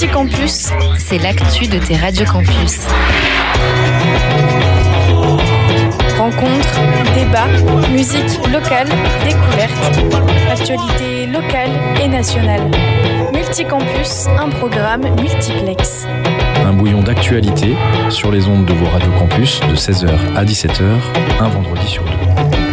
Multicampus, c'est l'actu de tes radiocampus. Rencontres, débats, musique locale, découvertes, actualités locales et nationales. Multicampus, un programme multiplex. Un bouillon d'actualité sur les ondes de vos radiocampus de 16h à 17h, un vendredi sur deux.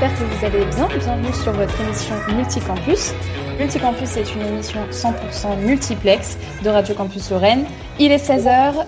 J'espère que vous allez bien. Bienvenue sur votre émission Multicampus. Multicampus est une émission 100% multiplex de Radio Campus Lorraine. Il est 16h,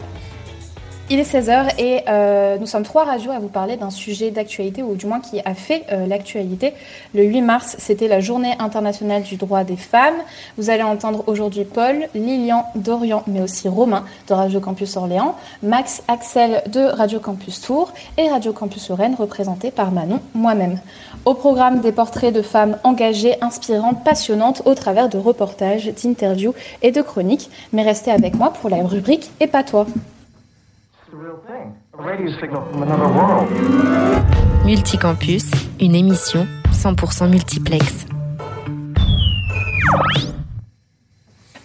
il est 16h et euh, nous sommes trois radios à vous parler d'un sujet d'actualité, ou du moins qui a fait euh, l'actualité. Le 8 mars, c'était la journée internationale du droit des femmes. Vous allez entendre aujourd'hui Paul, Lilian, Dorian, mais aussi Romain de Radio Campus Orléans, Max, Axel de Radio Campus Tours et Radio Campus Lorraine représenté par Manon, moi-même. Au programme des portraits de femmes engagées, inspirantes, passionnantes au travers de reportages, d'interviews et de chroniques. Mais restez avec moi pour la rubrique Et pas toi. Multicampus, une émission 100% multiplex.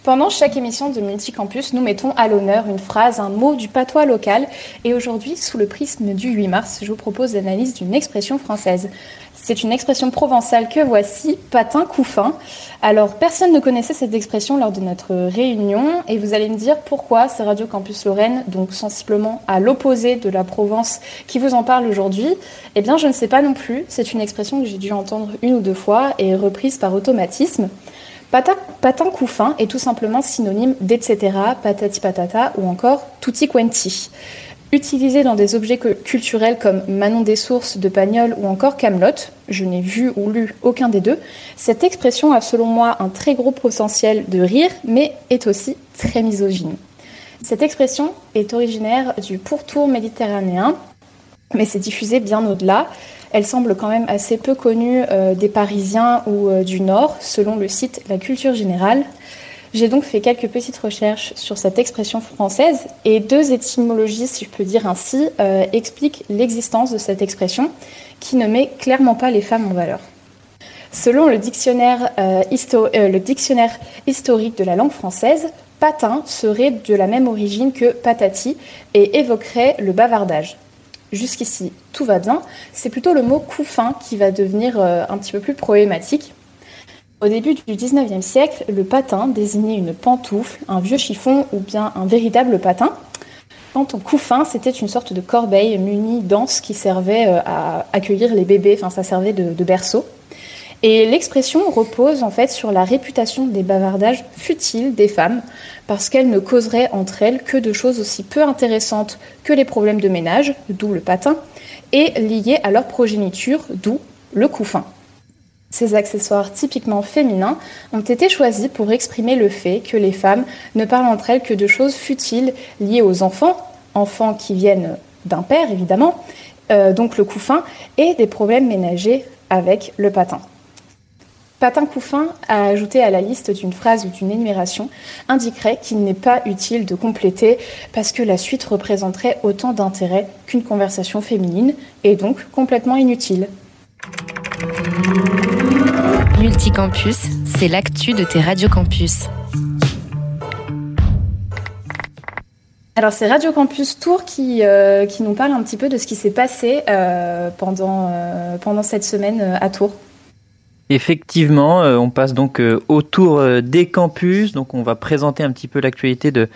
Pendant chaque émission de Multicampus, nous mettons à l'honneur une phrase, un mot du patois local. Et aujourd'hui, sous le prisme du 8 mars, je vous propose l'analyse d'une expression française. C'est une expression provençale que voici, patin couffin. Alors, personne ne connaissait cette expression lors de notre réunion et vous allez me dire pourquoi c'est Radio Campus Lorraine, donc sensiblement à l'opposé de la Provence, qui vous en parle aujourd'hui? Eh bien, je ne sais pas non plus. C'est une expression que j'ai dû entendre une ou deux fois et reprise par automatisme. Patin, couffin est tout simplement synonyme d'etc, patati patata ou encore tutti quanti. Utilisé dans des objets culturels comme Manon des Sources de Pagnol ou encore Camelot, je n'ai vu ou lu aucun des deux, cette expression a selon moi un très gros potentiel de rire, mais est aussi très misogyne. Cette expression est originaire du pourtour méditerranéen, mais s'est diffusée bien au-delà. Elle semble quand même assez peu connue euh, des Parisiens ou euh, du Nord, selon le site La Culture Générale. J'ai donc fait quelques petites recherches sur cette expression française et deux étymologies, si je peux dire ainsi, euh, expliquent l'existence de cette expression qui ne met clairement pas les femmes en valeur. Selon le dictionnaire historique de la langue française, patin serait de la même origine que patati et évoquerait le bavardage. Jusqu'ici, tout va bien. C'est plutôt le mot couffin qui va devenir euh, un petit peu plus problématique. Au début du 19e siècle, le patin désignait une pantoufle, un vieux chiffon ou bien un véritable patin. Quant au couffin, c'était une sorte de corbeille munie d'anse qui servait euh, à accueillir les bébés, enfin ça servait de berceau. Et l'expression repose en fait sur la réputation des bavardages futiles des femmes, parce qu'elles ne causeraient entre elles que de choses aussi peu intéressantes que les problèmes de ménage, d'où le patin, et liées à leur progéniture, d'où le couffin. Ces accessoires typiquement féminins ont été choisis pour exprimer le fait que les femmes ne parlent entre elles que de choses futiles liées aux enfants, enfants qui viennent d'un père évidemment, euh, donc le couffin, et des problèmes ménagers avec le patin. Patin Couffin a ajouté à la liste d'une phrase ou d'une énumération indiquerait qu'il n'est pas utile de compléter parce que la suite représenterait autant d'intérêt qu'une conversation féminine et donc complètement inutile. Multicampus, c'est l'actu de tes radiocampus. Alors c'est Radio Campus Tour qui, qui nous parle un petit peu de ce qui s'est passé pendant, pendant cette semaine à Tours. Effectivement, on passe donc au tour des campus, donc on va présenter un petit peu l'actualité de,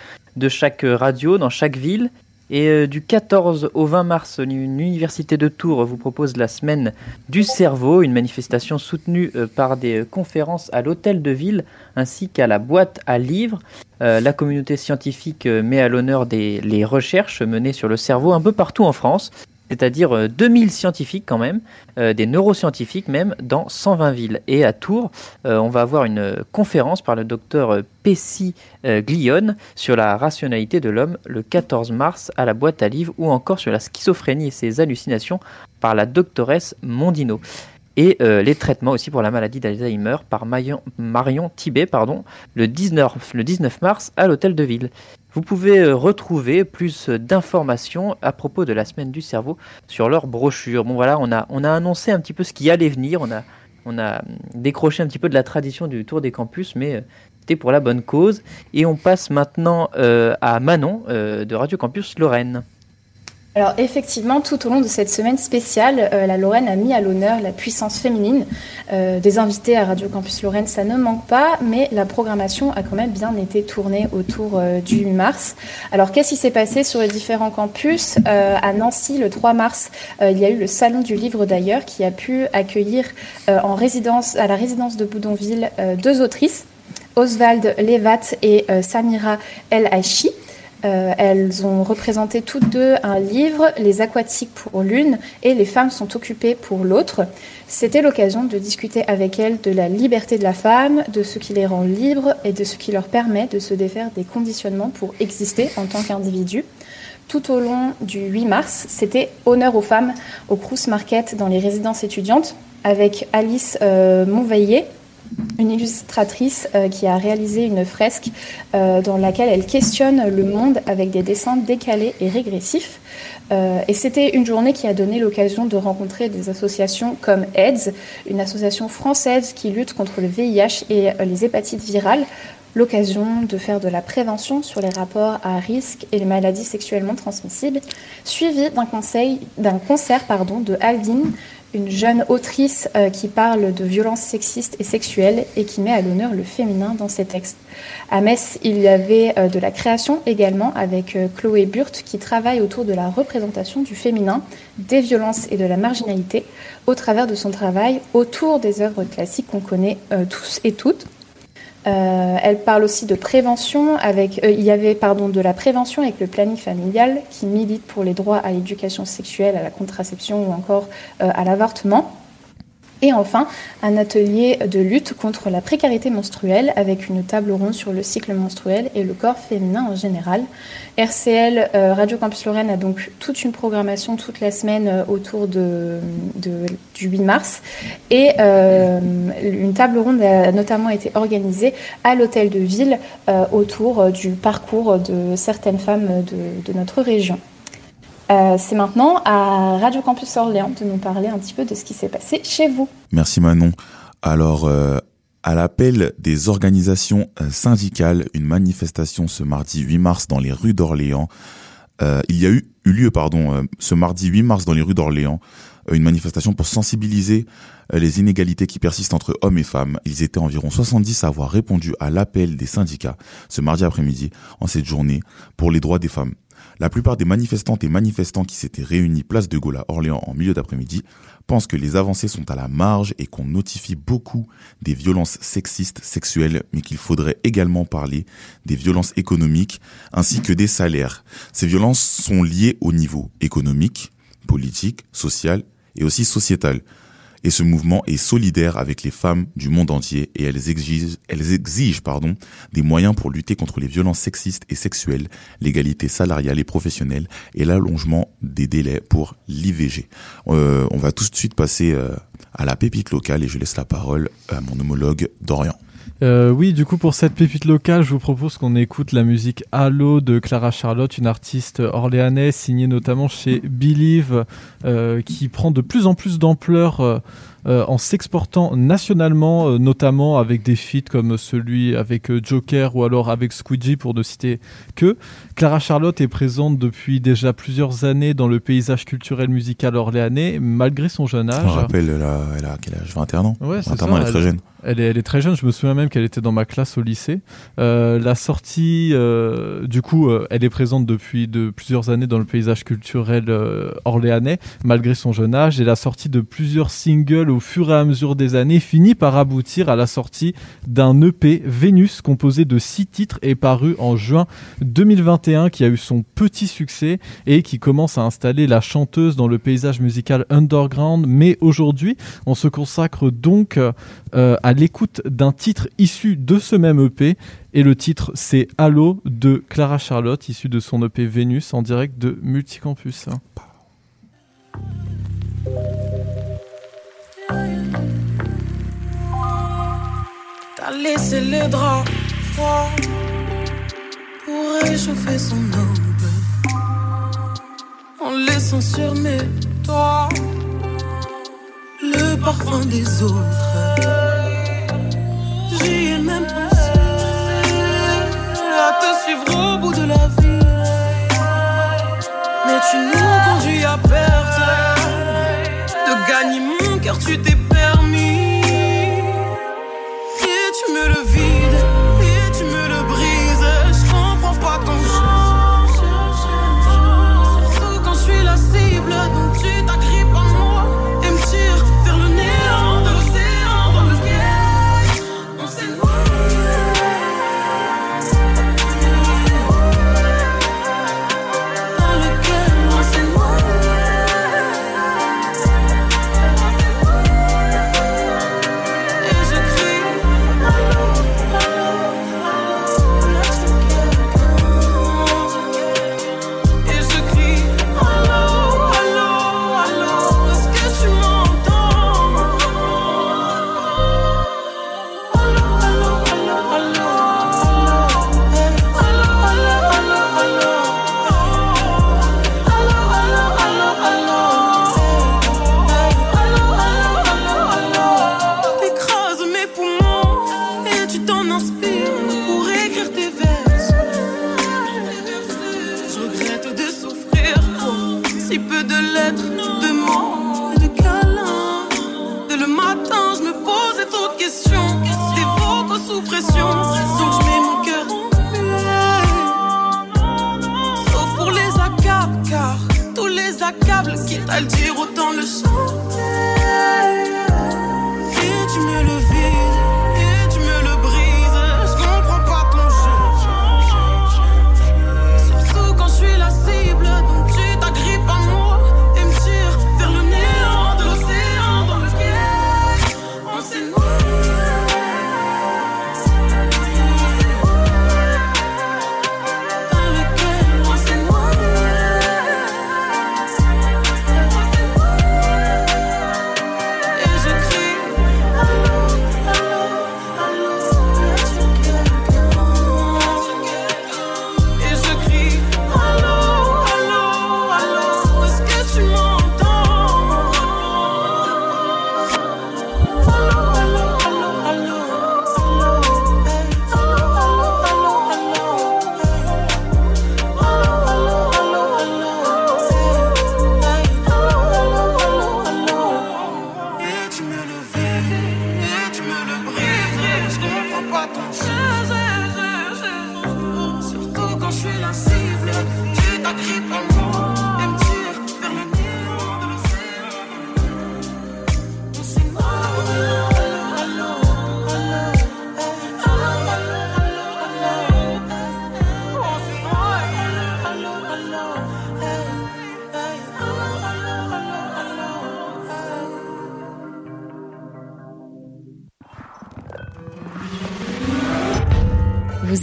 chaque radio dans chaque ville. Et euh, du 14 au 20 mars, l'Université de Tours vous propose la semaine du cerveau, une manifestation soutenue euh, par des euh, conférences à l'hôtel de ville ainsi qu'à la boîte à livres. la communauté scientifique met à l'honneur les recherches menées sur le cerveau un peu partout en France c'est-à-dire 2000 euh, scientifiques quand même, euh, des neuroscientifiques même, dans 120 villes. Et à Tours, euh, on va avoir une conférence par le docteur Pessi Glion sur la rationalité de l'homme le 14 mars à la boîte à livres, ou encore sur la schizophrénie et ses hallucinations par la doctoresse Mondino. Et les traitements aussi pour la maladie d'Alzheimer par Marion, Marion pardon, le, 19, le 19 mars à l'hôtel de ville. Vous pouvez euh, retrouver plus d'informations à propos de la semaine du cerveau sur leur brochure. Bon voilà, on a, on a annoncé un petit peu ce qui allait venir, on a, on a décroché un petit peu de la tradition du Tour des Campus, mais euh, c'était pour la bonne cause. Et on passe maintenant euh, à Manon de Radio Campus Lorraine. Alors effectivement, tout au long de cette semaine spéciale, euh, la Lorraine a mis à l'honneur la puissance féminine. Euh, des invités à Radio Campus Lorraine, ça ne manque pas, mais la programmation a quand même bien été tournée autour euh, du 8 mars. Alors qu'est-ce qui s'est passé sur les différents campus? À Nancy, le 3 mars, il y a eu le Salon du Livre d'ailleurs qui a pu accueillir en résidence, à la résidence de Boudonville deux autrices, Oswald Levat et Samira El Aichi. Euh, elles ont représenté toutes deux un livre, Les aquatiques pour l'une et Les femmes sont occupées pour l'autre. C'était l'occasion de discuter avec elles de la liberté de la femme, de ce qui les rend libres et de ce qui leur permet de se défaire des conditionnements pour exister en tant qu'individu. Tout au long du 8 mars, c'était honneur aux femmes au Crous Market dans les résidences étudiantes avec Alice euh, une illustratrice euh, qui a réalisé une fresque euh, dans laquelle elle questionne le monde avec des dessins décalés et régressifs. Euh, et c'était une journée qui a donné l'occasion de rencontrer des associations comme AIDS, une association française qui lutte contre le VIH et les hépatites virales, l'occasion de faire de la prévention sur les rapports à risque et les maladies sexuellement transmissibles, suivi d'un d'un concert pardon, de Alvin, une jeune autrice euh, qui parle de violences sexistes et sexuelles et qui met à l'honneur le féminin dans ses textes. À Metz, il y avait euh, de la création également avec euh, Chloé Burt qui travaille autour de la représentation du féminin, des violences et de la marginalité au travers de son travail autour des œuvres classiques qu'on connaît tous et toutes. Euh, elle parle aussi de prévention avec, euh, il y avait pardon de la prévention avec le planning familial qui milite pour les droits à l'éducation sexuelle, à la contraception ou encore euh, à l'avortement. Et enfin, un atelier de lutte contre la précarité menstruelle avec une table ronde sur le cycle menstruel et le corps féminin en général. RCL, euh, Radio Campus Lorraine, a donc toute une programmation toute la semaine euh, autour du 8 mars. Et euh, une table ronde a notamment été organisée à l'hôtel de ville autour du parcours de certaines femmes de notre région. Euh, c'est maintenant à Radio Campus Orléans de nous parler un petit peu de ce qui s'est passé chez vous. Merci Manon. Alors, euh, à l'appel des organisations euh, syndicales, une manifestation ce mardi 8 mars dans les rues d'Orléans. il y a eu, eu lieu pardon, ce mardi 8 mars dans les rues d'Orléans une manifestation pour sensibiliser les inégalités qui persistent entre hommes et femmes. Ils étaient environ 70 à avoir répondu à l'appel des syndicats ce mardi après-midi en cette journée pour les droits des femmes. La plupart des manifestantes et manifestants qui s'étaient réunis place de Gaulle à Orléans en milieu d'après-midi pensent que les avancées sont à la marge et qu'on notifie beaucoup des violences sexistes, sexuelles, mais qu'il faudrait également parler des violences économiques ainsi que des salaires. Ces violences sont liées au niveau économique, politique, social et aussi sociétal et ce mouvement est solidaire avec les femmes du monde entier et elles exigent, elles exigent pardon, des moyens pour lutter contre les violences sexistes et sexuelles, l'égalité salariale et professionnelle et l'allongement des délais pour l'IVG. Euh, on va tout de suite passer euh, à la pépite locale et je laisse la parole à mon homologue Dorian. Euh, oui, du coup, pour cette pépite locale, je vous propose qu'on écoute la musique Halo de Clara Charlotte, une artiste orléanaise signée notamment chez Believe, euh, qui prend de plus en plus d'ampleur en s'exportant nationalement, notamment avec des feats comme celui avec Joker ou alors avec Squeegee pour ne citer que. Clara Charlotte est présente depuis déjà plusieurs années dans le paysage culturel musical orléanais, malgré son jeune âge. Je rappelle, elle a, elle a quel âge? 21 ans? Ouais, c'est ça. elle est très jeune. Elle est, elle est, très jeune, je me souviens même qu'elle était dans ma classe au lycée. Euh, la sortie, euh, du coup, euh, elle est présente depuis de plusieurs années dans le paysage culturel euh, orléanais, malgré son jeune âge, et la sortie de plusieurs singles au fur et à mesure des années finit par aboutir à la sortie d'un EP Vénus composé de six titres et paru en juin 2021, qui a eu son petit succès et qui commence à installer la chanteuse dans le paysage musical underground. Mais aujourd'hui, on se consacre donc à l'écoute d'un titre issu de ce même EP. Et le titre, c'est Halo de Clara Charlotte, issu de son EP Vénus en direct de Multicampus. T'as laissé les draps froids pour réchauffer son aube en laissant sur mes toits le parfum des autres. J'y ai même pensé à te suivre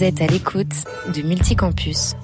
Vous êtes à l'écoute de Multicampus.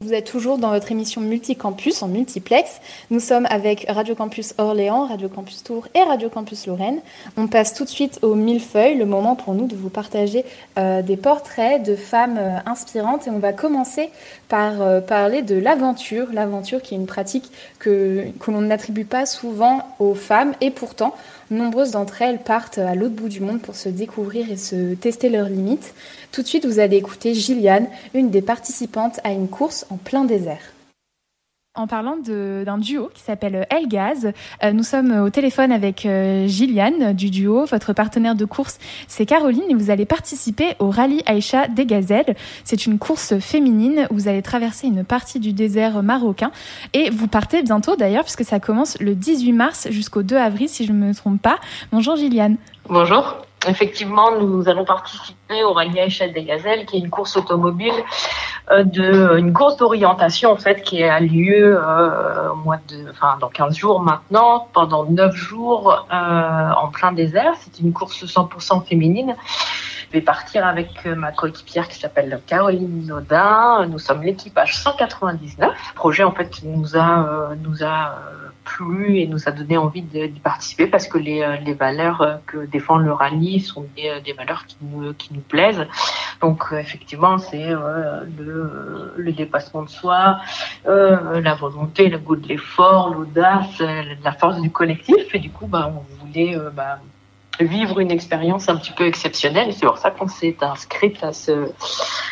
Vous êtes toujours dans votre émission Multicampus en multiplex. Nous sommes avec Radio Campus Orléans, Radio Campus Tours et Radio Campus Lorraine. On passe tout de suite au millefeuille, le moment pour nous de vous partager euh, des portraits de femmes euh, inspirantes. Et on va commencer par euh, parler de l'aventure. L'aventure qui est une pratique que, que l'on n'attribue pas souvent aux femmes et pourtant, nombreuses d'entre elles partent à l'autre bout du monde pour se découvrir et se tester leurs limites. Tout de suite, vous allez écouter Gilliane, une des participantes à une course en plein désert. En parlant d'un duo qui s'appelle Elgaz, euh, nous sommes au téléphone avec euh, Gilliane du duo. Votre partenaire de course, c'est Caroline et vous allez participer au rallye Aïcha des Gazelles. C'est une course féminine. Vous allez traverser une partie du désert marocain et vous partez bientôt d'ailleurs puisque ça commence le 18 mars jusqu'au 2 avril si je ne me trompe pas. Bonjour Gilliane. Bonjour. Effectivement, nous allons participer au rallye Aïcha des Gazelles, qui est une course automobile euh, de une course d'orientation en fait qui a lieu euh, enfin dans 15 jours maintenant, pendant 9 jours euh, en plein désert. C'est une course 100% féminine. Je vais partir avec euh, ma coéquipière qui s'appelle Caroline Nodin. Nous sommes l'équipage 199. Le projet en fait nous a euh, nous a euh, plu et nous a donné envie d'y participer parce que les, euh, les valeurs euh, que défend le rallye sont des, euh, des valeurs qui nous, qui nous plaisent. Donc effectivement, c'est le, dépassement de soi, la volonté, le goût de l'effort, l'audace, la force du collectif. Et du coup, bah, on voulait bah, vivre une expérience un petit peu exceptionnelle. C'est pour ça qu'on s'est inscrit à, ce,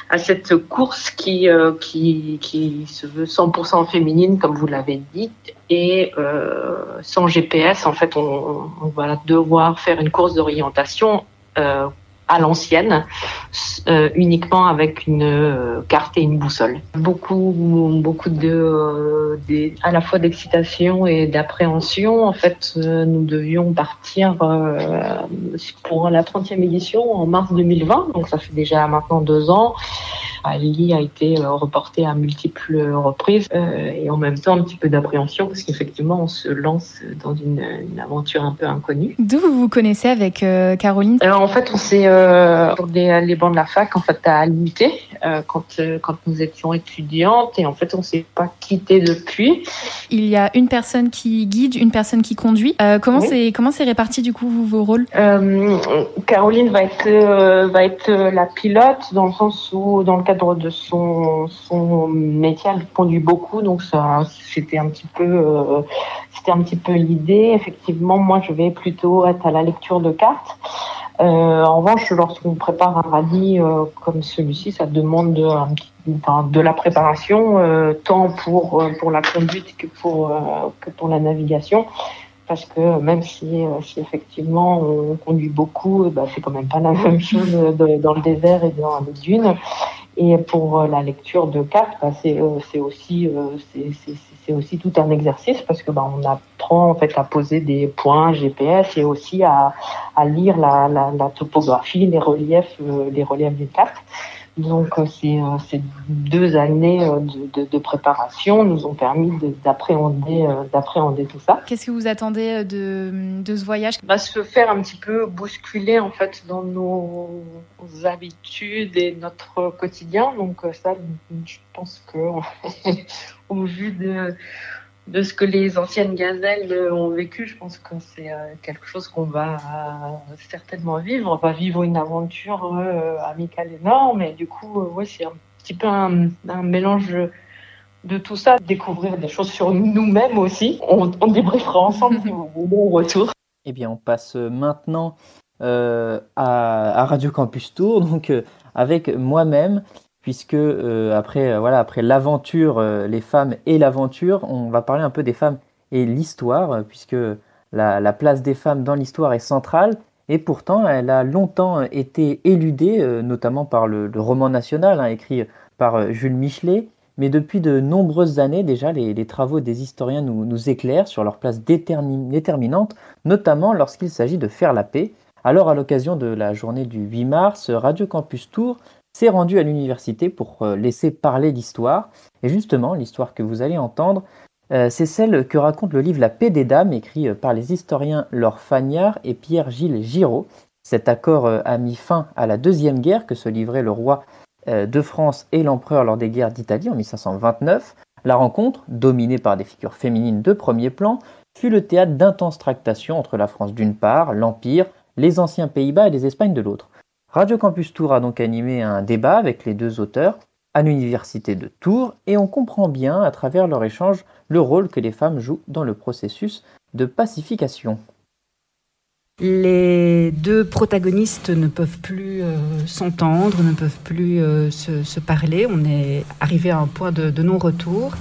à cette course qui, qui, qui se veut 100% féminine, comme vous l'avez dit, et euh, sans GPS. En fait, on, on va devoir faire une course d'orientation euh, à l'ancienne, euh, uniquement avec une euh, carte et une boussole. Beaucoup, beaucoup de, euh, des- à la fois d'excitation et d'appréhension. En fait, euh, nous devions partir pour la 30e édition en mars 2020, donc ça fait déjà maintenant deux ans. Ali a été euh, reporté à multiples reprises euh, et en même temps un petit peu d'appréhension parce qu'effectivement on se lance dans une, une aventure un peu inconnue. D'où vous vous connaissez avec euh, Caroline? Alors en fait, on s'est sur les, les bancs de la fac en fait à l'unité quand quand nous étions étudiantes et en fait on s'est pas quitté depuis. Il y a une personne qui guide, une personne qui conduit. Comment Oui. c'est comment c'est réparti du coup vos rôles? Caroline va être va être la pilote dans le sens où dans le cadre de son son métier elle conduit beaucoup donc c'était un petit peu euh, peu l'idée. Effectivement moi je vais plutôt être à la lecture de cartes. Euh, en revanche lorsqu'on prépare un rallye euh, comme celui-ci ça demande de, de la préparation tant pour pour la conduite que pour que pour la navigation. Parce que même si, si effectivement on conduit beaucoup, ben, c'est quand même pas la même chose dans le désert et dans les dunes. Et pour euh, la lecture de cartes, bah, c'est euh, euh, c'est- aussi tout un exercice parce que bah, on apprend en fait à poser des points GPS et aussi à, lire la, la, topographie, les reliefs, les reliefs des cartes. Donc euh, ces, euh, ces deux années euh, de, de, de préparation nous ont permis de- d'appréhender euh, d'appréhender tout ça. Qu'est-ce que vous attendez euh, de, de ce voyage? Va se faire un petit peu bousculer en fait dans nos habitudes et notre quotidien. Donc euh, ça, je pense que au vu de de ce que les anciennes gazelles ont vécu, je pense que c'est euh, quelque chose qu'on va euh, certainement vivre. On va vivre une aventure euh, amicale énorme et du coup, ouais, c'est un petit peu un, un mélange de tout ça, découvrir des choses sur nous-mêmes aussi. On, on débriefera ensemble au bon retour. Eh bien, on passe maintenant euh, à, à Radio Campus Tour, donc euh, avec moi-même, puisque euh, après, euh, voilà, après l'aventure, euh, les femmes et l'aventure, on va parler un peu des femmes et l'histoire, puisque la, la place des femmes dans l'histoire est centrale, et pourtant elle a longtemps été éludée, notamment par le, roman national hein, écrit par Jules Michelet. Mais depuis de nombreuses années déjà, les, travaux des historiens nous, éclairent sur leur place détermi- déterminante notamment lorsqu'il s'agit de faire la paix. Alors, à l'occasion de la journée du 8 mars, Radio Campus Tours s'est rendu à l'université pour euh, laisser parler l'histoire. Et justement, l'histoire que vous allez entendre, euh, c'est celle que raconte le livre La paix des dames, écrit euh, par les historiens Laure Fagnard et Pierre-Gilles Giraud. Cet accord a mis fin à la deuxième guerre que se livrait le roi de France et l'empereur lors des guerres d'Italie en 1529. La rencontre, dominée par des figures féminines de premier plan, fut le théâtre d'intenses tractations entre la France d'une part, l'Empire, les anciens Pays-Bas et les Espagnes de l'autre. Radio Campus Tour a donc animé un débat avec les deux auteurs à l'université de Tours et on comprend bien à travers leur échange le rôle que les femmes jouent dans le processus de pacification. Les deux protagonistes ne peuvent plus euh, s'entendre, ne peuvent plus euh, se, parler. On est arrivé à un point de, non-retour.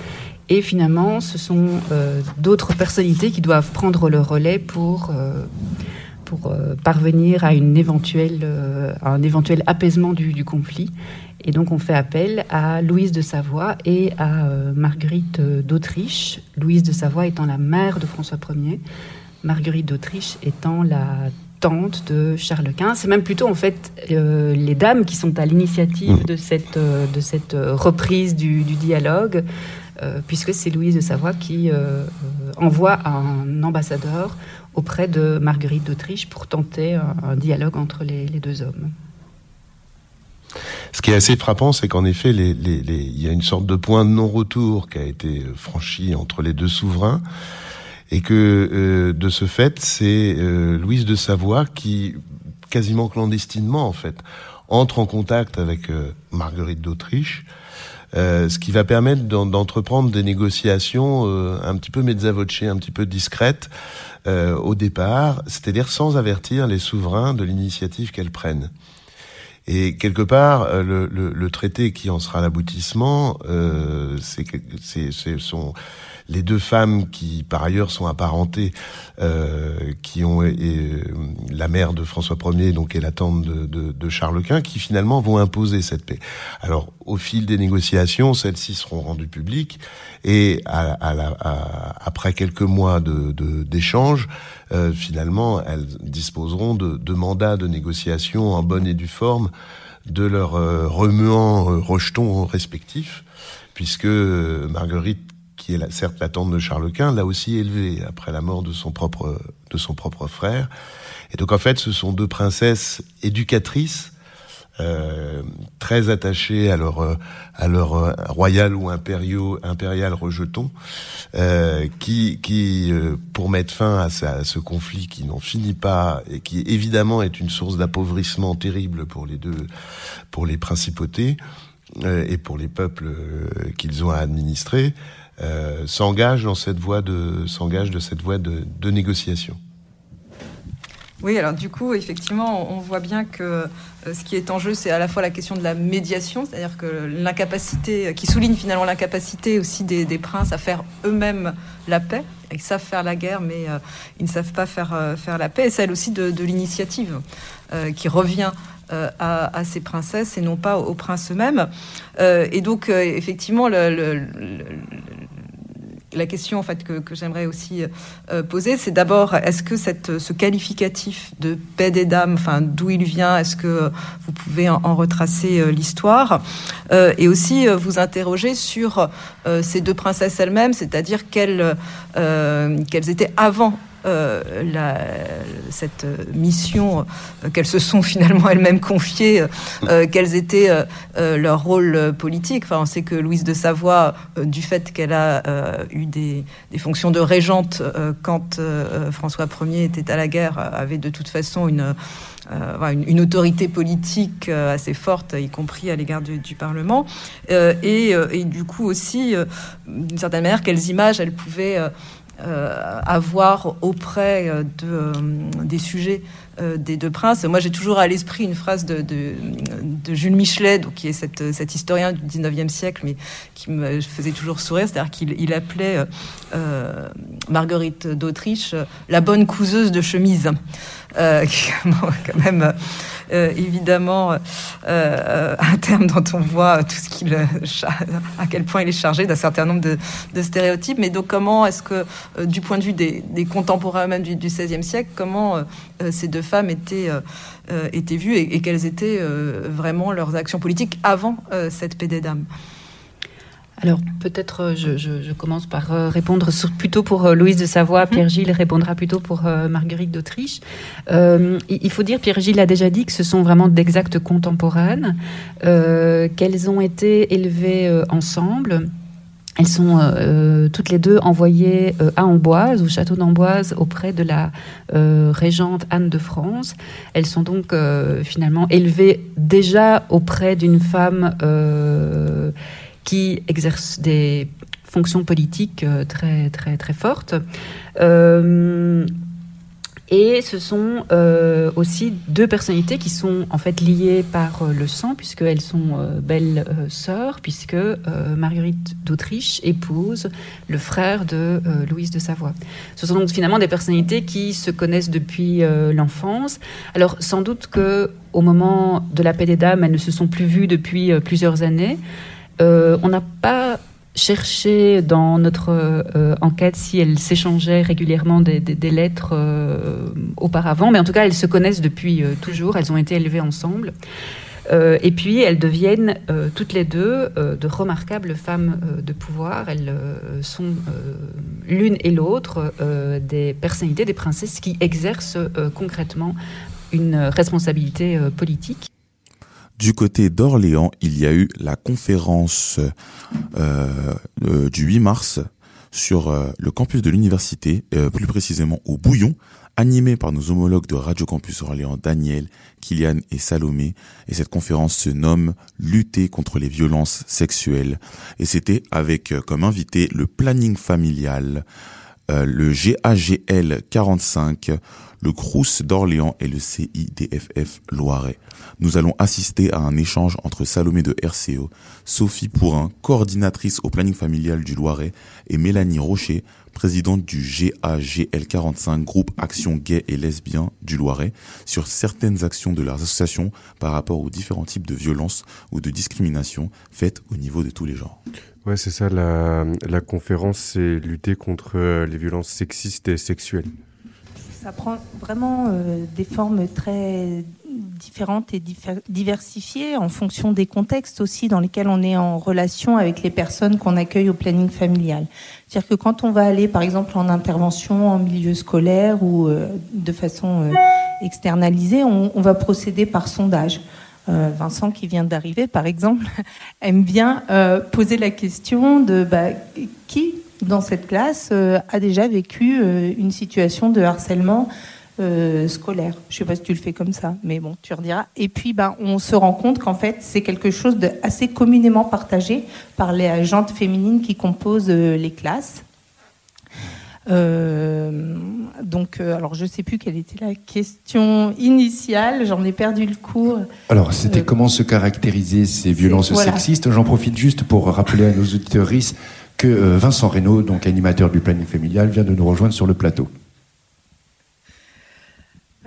Et finalement, ce sont euh, d'autres personnalités qui doivent prendre le relais pour, pour euh, parvenir à, une éventuelle, euh, à un éventuel apaisement du, du conflit. Et donc, on fait appel à Louise de Savoie et à euh, Marguerite d'Autriche. Louise de Savoie étant la mère de François Ier, Marguerite d'Autriche étant la tante de Charles Quint. C'est même plutôt en fait euh, les dames qui sont à l'initiative de cette, euh, de cette reprise du, du dialogue, euh, puisque c'est Louise de Savoie qui envoie un ambassadeur auprès de Marguerite d'Autriche pour tenter un, dialogue entre les, deux hommes. Ce qui est assez frappant, c'est qu'en effet, il y a une sorte de point de non-retour qui a été franchi entre les deux souverains, et que euh, de ce fait, c'est euh, Louise de Savoie qui, quasiment clandestinement en fait, entre en contact avec euh, Marguerite d'Autriche, ce qui va permettre d'en- d'entreprendre des négociations un petit peu mezza un petit peu discrètes euh, au départ, c'est-à-dire sans avertir les souverains de l'initiative qu'elles prennent. Et quelque part, euh, le, le, le traité qui en sera l'aboutissement, euh, c'est sont les deux femmes qui, par ailleurs, sont apparentées, euh, qui ont et, la mère de François Ier, donc et la tante de, de, de Charles Quint, qui finalement vont imposer cette paix. Alors, au fil des négociations, celles-ci seront rendues publiques, et à, à à- après quelques mois de de- d'échanges, euh, finalement, elles disposeront de, de mandats de négociation en bonne et due forme de leurs euh, remuants euh, rejetons respectifs, puisque euh, Marguerite, qui est la, certes la tante de Charles Quint, l'a aussi élevée après la mort de son propre de son propre frère. Et donc en fait, ce sont deux princesses éducatrices. euh, très attachées à leur euh, à leur euh, royal ou impériaux impérial rejeton euh, qui, qui euh, pour mettre fin à, ce conflit qui n'en finit pas et qui évidemment est une source d'appauvrissement terrible pour les deux, pour les principautés et pour les peuples qu'ils ont à administrer, euh, s'engage dans cette voie de s'engage de cette voie de, négociation. Oui, alors du coup, effectivement, on voit bien que euh, ce qui est en jeu, c'est à la fois la question de la médiation, c'est-à-dire que l'incapacité, qui souligne finalement l'incapacité aussi des, princes à faire eux-mêmes la paix. Ils savent faire la guerre, mais euh, ils ne savent pas faire, faire la paix. Et celle aussi de, de l'initiative qui revient euh, à, ces princesses et non pas aux princes eux-mêmes. Euh, et donc, euh, effectivement, la question en fait que, j'aimerais aussi poser, c'est d'abord est-ce que cette, ce qualificatif de paix des dames, enfin d'où il vient, est-ce que vous pouvez en, retracer l'histoire et aussi vous interroger sur ces deux princesses elles-mêmes, c'est-à-dire quelles étaient avant euh, cette euh, mission euh, qu'elles se sont finalement elles-mêmes confiées, quels étaient euh, euh, leur rôle euh, politique. Enfin, on sait que Louise de Savoie, du fait qu'elle a eu des, fonctions de régente quand François Ier était à la guerre, avait de toute façon une, autorité politique assez forte, y compris à l'égard du, Parlement. Et, et du coup aussi, d'une certaine manière, quelles images elle pouvait avoir auprès euh, de, euh, des sujets euh, des deux princes. Moi, j'ai toujours à l'esprit une phrase de, de, Jules Michelet, donc, qui est cet historien du 19e siècle, mais qui me faisait toujours sourire, c'est-à-dire qu'il il appelait euh, euh, Marguerite d'Autriche euh, la bonne couseuse de chemise. Euh, quand même euh, évidemment euh, euh, un terme dont on voit tout ce qu'il euh, à quel point il est chargé d'un certain nombre de, stéréotypes. Mais donc comment est-ce que, euh, du point de vue des, contemporains même du, XVIe siècle, comment euh, euh, ces deux femmes étaient euh, euh, étaient vues et, et quelles étaient euh, vraiment leurs actions politiques avant euh, cette paix des dames? Alors peut-être euh, je, je- je commence par euh, répondre sur- plutôt pour euh, Louise de Savoie. Pierre-Gilles répondra plutôt pour Marguerite d'Autriche. Euh, il faut dire, Pierre-Gilles a déjà dit que ce sont vraiment d'exactes contemporaines, euh, qu'elles ont été élevées ensemble. Elles sont euh, toutes les deux envoyées euh, à Amboise, au château d'Amboise, auprès de la euh, régente Anne de France. Elles sont donc finalement élevées déjà auprès d'une femme qui exerce des fonctions politiques euh, très très très fortes. Euh, et ce sont euh, aussi deux personnalités qui sont en fait liées par le sang, puisqu'elles sont belles sœurs, puisque Marguerite d'Autriche épouse le frère de Louise de Savoie. Ce sont donc finalement des personnalités qui se connaissent depuis l'enfance. Alors sans doute que au moment de la paix des dames, elles ne se sont plus vues depuis plusieurs années. Euh, on n'a pas cherché dans notre euh, enquête si elles s'échangeaient régulièrement des, lettres euh, auparavant, mais en tout cas elles se connaissent depuis toujours, elles ont été élevées ensemble. Et puis elles deviennent toutes les deux de remarquables femmes de pouvoir. Elles sont l'une et l'autre des personnalités, des princesses qui exercent concrètement une responsabilité politique. Du côté d'Orléans, il y a eu la conférence euh, euh, du 8 mars sur euh, le campus de l'université, plus précisément au Bouillon, animée par nos homologues de Radio Campus Orléans, Daniel, Kylian et Salomé. Et cette conférence se nomme Lutter contre les violences sexuelles. Et c'était avec comme invité le planning familial, euh, le GAGL 45, le CRUS d'Orléans et le CIDFF Loiret. Nous allons assister à un échange entre Salomé de RCO, Sophie Pourrin, coordinatrice au planning familial du Loiret, et Mélanie Rocher, présidente du GAGL 45, groupe Action Gay et Lesbien du Loiret, sur certaines actions de leurs associations par rapport aux différents types de violences ou de discrimination faites au niveau de tous les genres. Ouais, c'est ça, la, conférence, c'est lutter contre euh, les violences sexistes et sexuelles. Ça prend vraiment euh, des formes très différentes et diversifiées en fonction des contextes aussi dans lesquels on est en relation avec les personnes qu'on accueille au planning familial. C'est-à-dire que quand on va aller par exemple en intervention en milieu scolaire ou euh, de façon externalisée, on va procéder par sondage. Euh, Vincent qui vient d'arriver, par exemple, aime bien euh, poser la question de bah, qui dans cette classe euh, a déjà vécu une situation de harcèlement scolaire. Je sais pas si tu le fais comme ça, mais bon, tu rediras. Et puis, ben, on se rend compte qu'en fait, c'est quelque chose de assez communément partagé par les agentes féminines qui composent les classes. Euh, donc, euh, alors je sais plus quelle était la question initiale, j'en ai perdu le cours. Alors, c'était Euh, comment se caractériser ces violences voilà. sexistes? J'en profite juste pour rappeler à nos auditeurs que Vincent Reynaud, donc animateur du planning familial, vient de nous rejoindre sur le plateau.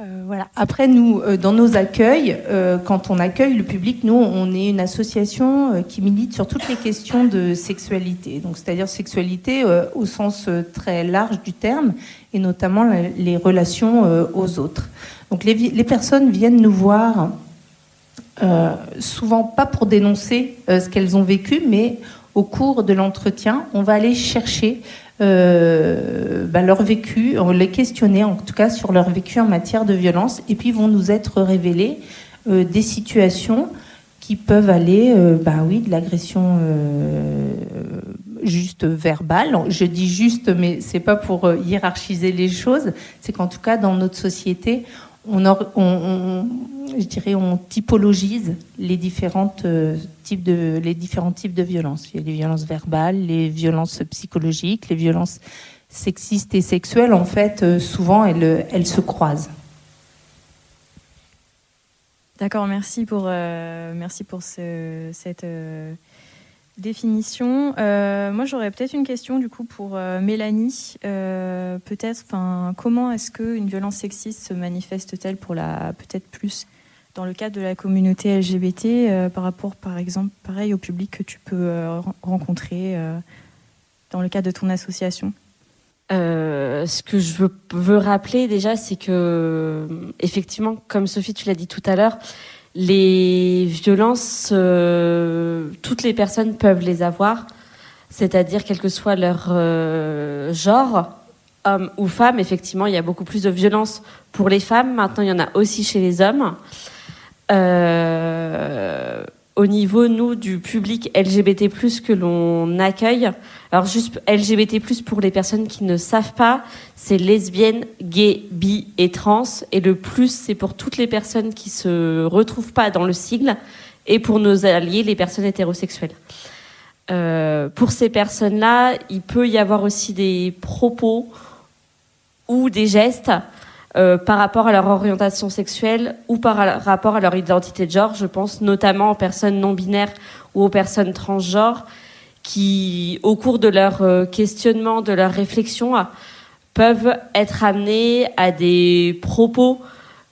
Euh, voilà. Après, nous, euh, dans nos accueils, euh, quand on accueille le public, nous, on est une association qui milite sur toutes les questions de sexualité. Donc, c'est-à-dire sexualité au sens très large du terme, et notamment les relations aux autres. Donc, les, personnes viennent nous voir souvent pas pour dénoncer ce qu'elles ont vécu, mais au cours de l'entretien, on va aller chercher euh, bah, leur vécu, on les questionner en tout cas sur leur vécu en matière de violence, et puis vont nous être révélées euh, des situations qui peuvent aller, euh, bah oui, de l'agression juste verbale. Je dis juste, mais c'est pas pour hiérarchiser les choses. C'est qu'en tout cas, dans notre société, on, je dirais, on typologise les différentes euh, types de, les différents types de violences. Il y a les violences verbales, les violences psychologiques, les violences sexistes et sexuelles. En fait, euh, souvent, elles, se croisent. D'accord, merci pour, euh, merci pour ce- cette définition. Euh, moi, j'aurais peut-être une question du coup pour euh, Mélanie. Euh, peut-être, enfin, comment est-ce qu'une violence sexiste se manifeste-t-elle pour la, peut-être plus dans le cadre de la communauté LGBT par rapport, par exemple, pareil au public que tu peux ren- rencontrer dans le cadre de ton association? Ce que je veux, veux rappeler déjà, c'est que effectivement, comme Sophie, tu l'as dit tout à l'heure, les violences, euh, toutes les personnes peuvent les avoir. c'est-à-dire quel que soit leur euh, genre, homme ou femme. Effectivement, il y a beaucoup plus de violence pour les femmes. Maintenant, il y en a aussi chez les hommes. Euh, au niveau, nous, du public LGBT+, que l'on accueille, alors juste LGBT+, pour les personnes qui ne savent pas, c'est lesbiennes, gays, bi et trans. Et le plus, c'est pour toutes les personnes qui se retrouvent pas dans le sigle et pour nos alliés, les personnes hétérosexuelles. Euh, pour ces personnes-là, il peut y avoir aussi des propos ou des gestes euh, par rapport à leur orientation sexuelle ou par rapport à leur identité de genre. Je pense notamment aux personnes non binaires ou aux personnes transgenres qui, au cours de leur euh, questionnement, de leur réflexion, peuvent être amenées à des propos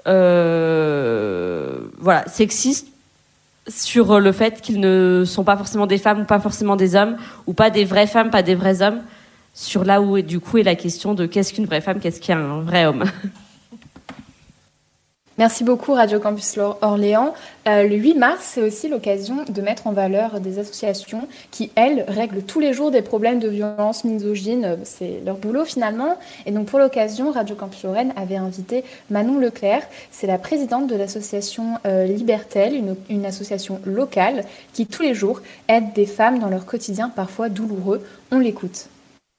euh, voilà, sexistes sur le fait qu'ils ne sont pas forcément des femmes ou pas forcément des hommes ou pas des vraies femmes, pas des vrais hommes. Sur là où du coup est la question de qu'est-ce qu'une vraie femme, qu'est-ce qu'un vrai homme. Merci beaucoup Radio Campus Orléans. Euh, le 8 mars, c'est aussi l'occasion de mettre en valeur des associations qui, elles, règlent tous les jours des problèmes de violence misogyne. Euh, C'est leur boulot finalement. Et donc pour l'occasion, Radio Campus Lorraine avait invité Manon Leclerc. C'est la présidente de l'association euh, Libertel, une association locale qui tous les jours aide des femmes dans leur quotidien parfois douloureux. On l'écoute.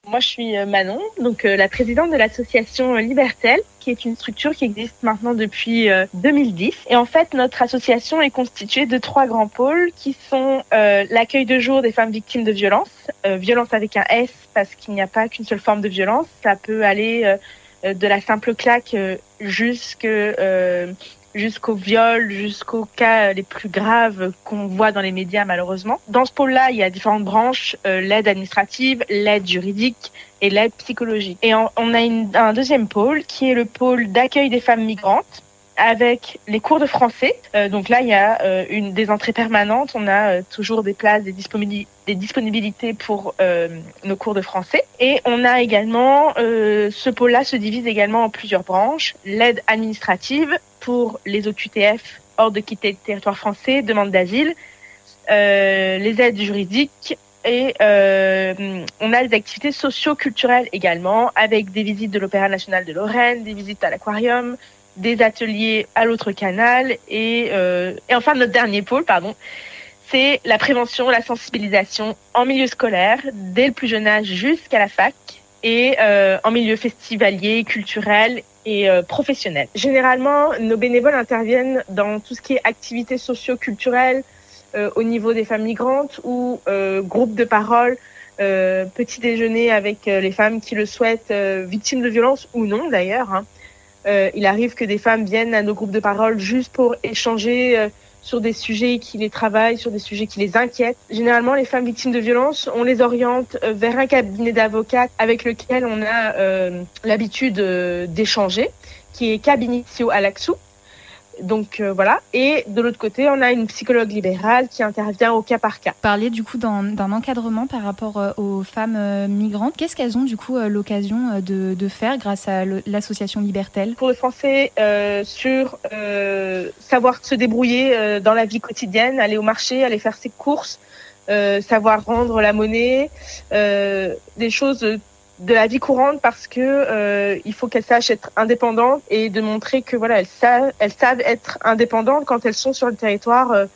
Moi, je suis euh, Manon, donc euh, la présidente de l'association euh, Libertel, qui est une structure qui existe maintenant depuis euh, 2010. Et en fait, notre association est constituée de trois grands pôles qui sont euh, l'accueil de jour des femmes victimes de violences, euh, violence avec un S parce qu'il n'y a pas qu'une seule forme de violence. Ça peut aller de la simple claque euh, jusqu'au viol, jusqu'aux cas les plus graves qu'on voit dans les médias malheureusement. Dans ce pôle-là, il y a différentes branches, euh, l'aide administrative, l'aide juridique et l'aide psychologique. Et on a un deuxième pôle qui est le pôle d'accueil des femmes migrantes avec les cours de français. Euh, donc là, il y a euh, des entrées permanentes. On a toujours des places, des, disponibi- des disponibilités pour nos cours de français. Et on a également, ce pôle-là se divise également en plusieurs branches. L'aide administrative pour les OQTF hors de quitter le territoire français, demande d'asile, euh, les aides juridiques et euh, on a des activités socio-culturelles également avec des visites de l'Opéra national de Lorraine, des visites à l'aquarium, des ateliers à l'autre canal et, euh, enfin notre dernier pôle, pardon, c'est la prévention, la sensibilisation en milieu scolaire dès le plus jeune âge jusqu'à la fac et en milieu festivalier, culturel et euh, professionnel. Généralement, nos bénévoles interviennent dans tout ce qui est activités socio-culturelles euh, au niveau des femmes migrantes ou euh, groupes de parole, euh, petit déjeuner avec les femmes qui le souhaitent, victimes de violences ou non d'ailleurs. hein. Il arrive que des femmes viennent à nos groupes de parole juste pour échanger sur des sujets qui les travaillent, sur des sujets qui les inquiètent. Généralement, les femmes victimes de violences, on les oriente euh, vers un cabinet d'avocats avec lequel on a euh, l'habitude euh, d'échanger, qui est Cabinitio Alaxou. Donc euh, voilà. Et de l'autre côté, on a une psychologue libérale qui intervient au cas par cas. Parler du coup d'un encadrement par rapport euh, aux femmes euh, migrantes. Qu'est-ce qu'elles ont du coup l'occasion de, de faire grâce à l'association Libertel? Pour le français, sur savoir se débrouiller dans la vie quotidienne, aller au marché, aller faire ses courses, savoir rendre la monnaie, des choses de la vie courante parce que euh, il faut qu'elles sachent être indépendantes et de montrer que voilà elles savent elles savent être indépendantes quand elles sont sur le territoire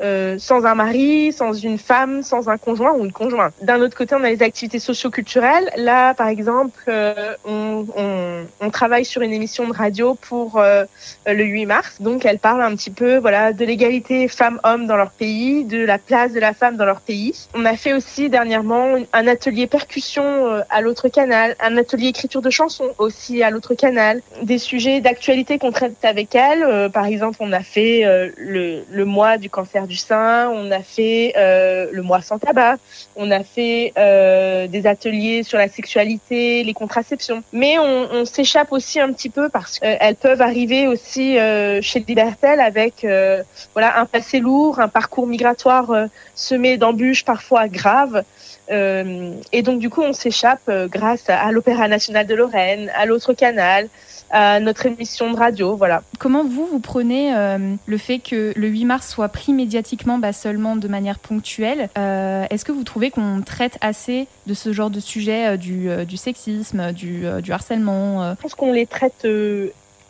euh, sans un mari, sans une femme, sans un conjoint ou une conjointe. D'un autre côté, on a les activités socio-culturelles. Là, par exemple, euh, on, on, on travaille sur une émission de radio pour euh, le 8 mars. Donc, elle parle un petit peu voilà, de l'égalité femmes-hommes dans leur pays, de la place de la femme dans leur pays. On a fait aussi dernièrement un atelier percussion euh, à l'autre canal, un atelier écriture de chansons aussi à l'autre canal, des sujets d'actualité qu'on traite avec elle. Euh, par exemple, on a fait le, le mois du cancer du sein, on a fait euh, le mois sans tabac, on a fait euh, des ateliers sur la sexualité, les contraceptions. Mais on, s'échappe aussi un petit peu parce qu'elles peuvent arriver aussi euh, chez Libertel avec euh, voilà un passé lourd, un parcours migratoire euh, semé d'embûches parfois graves. Euh, et donc du coup, on s'échappe euh, grâce à, à l'Opéra national de Lorraine, à l'autre canal, à notre émission de radio, voilà. Comment vous, vous prenez euh, le fait que le 8 mars soit pris médiatiquement bah, seulement de manière ponctuelle. Euh, Est-ce que vous trouvez qu'on traite assez de ce genre de sujet euh, du, du sexisme, du, du harcèlement Je pense qu'on les traite,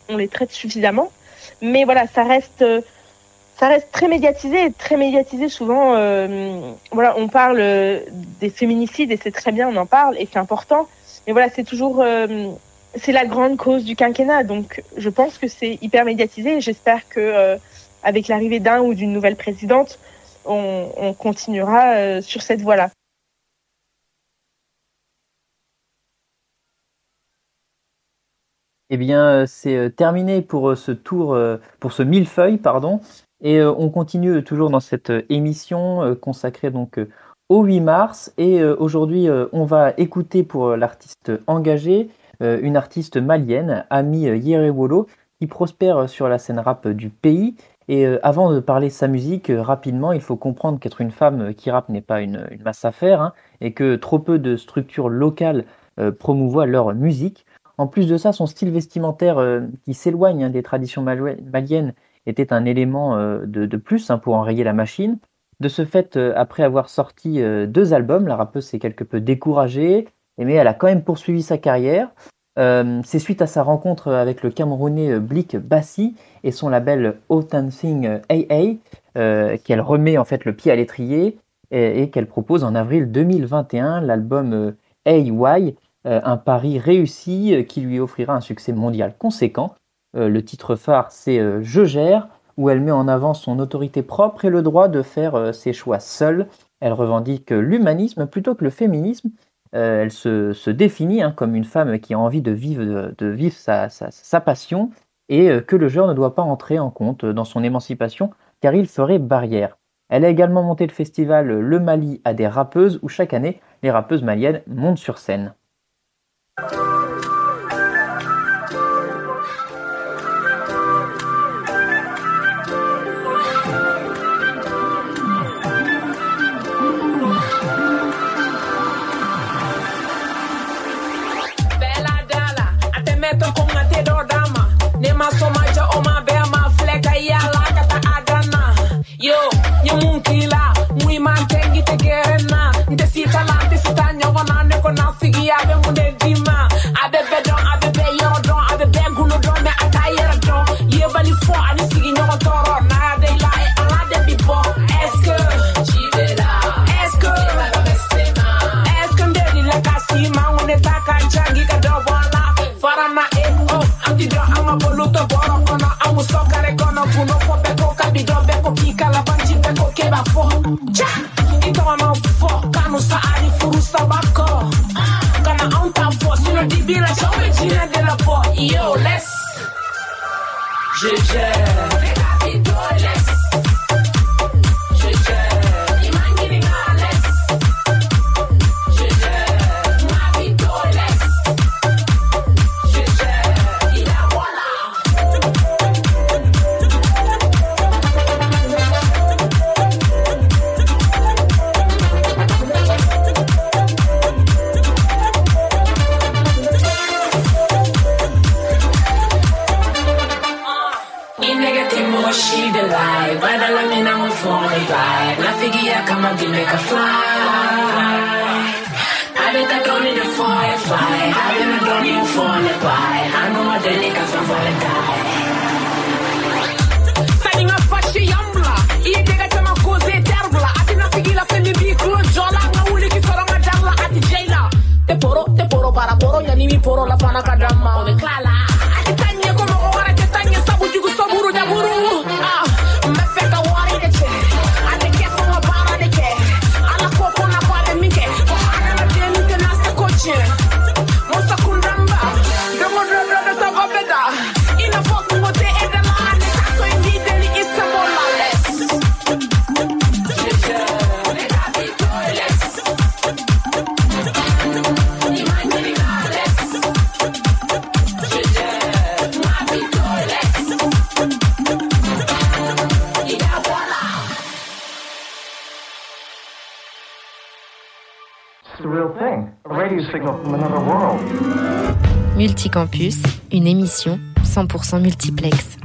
on les traite suffisamment, mais voilà, ça reste, ça reste très médiatisé et très médiatisé souvent. euh, voilà, on parle euh, des féminicides et c'est très bien, on en parle et c'est important. Mais voilà, c'est toujours, euh, c'est la grande cause du quinquennat, donc je pense que c'est hyper médiatisé j'espère que euh, avec l'arrivée d'un ou d'une nouvelle présidente, on, on continuera euh, sur cette voie-là. Eh bien, euh, c'est terminé pour ce tour, pour ce millefeuille, pardon. Et on continue toujours dans cette émission consacrée donc au 8 mars. Et aujourd'hui, on va écouter pour l'artiste engagé une artiste malienne, Ami euh, Yerewolo, qui prospère euh, sur la scène rap euh, du pays. Et euh, avant de parler de sa musique, euh, rapidement, il faut comprendre qu'être une femme euh, qui rappe n'est pas une, masse à faire, hein, et que trop peu de structures locales euh, promouvoient leur musique. En plus de ça, son style vestimentaire euh, qui s'éloigne hein, des traditions maliennes était un élément euh, de, plus hein, pour enrayer la machine. De ce fait, euh, après avoir sorti euh, deux albums, la rappeuse s'est quelque peu découragée, mais elle a quand même poursuivi sa carrière. Euh, C'est suite à sa rencontre avec le Camerounais euh, Blick Bassi et son label Authentic AA euh, qu'elle remet en fait le pied à l'étrier et, qu'elle propose en avril 2021 l'album AY, un pari réussi qui lui offrira un succès mondial conséquent. Le titre phare, c'est Je gère, où elle met en avant son autorité propre et le droit de faire ses choix seule. Elle revendique l'humanisme plutôt que le féminisme. Euh, elle se, définit hein, comme une femme qui a envie de vivre, sa, passion et euh, que le genre ne doit pas entrer en compte dans son émancipation car il ferait barrière. Elle a également monté le festival Le Mali à des rappeuses où chaque année les rappeuses maliennes montent sur scène. ma somaja o ma bɛɛ ma filɛ ka yaala ka taa a dan yo ye mun k'i la mun i na n sita la n tɛ sita ɲɔgɔn na ne kɔnɔ figiya bɛ mun de d'i ma yo let's Multicampus, une émission 100% multiplex.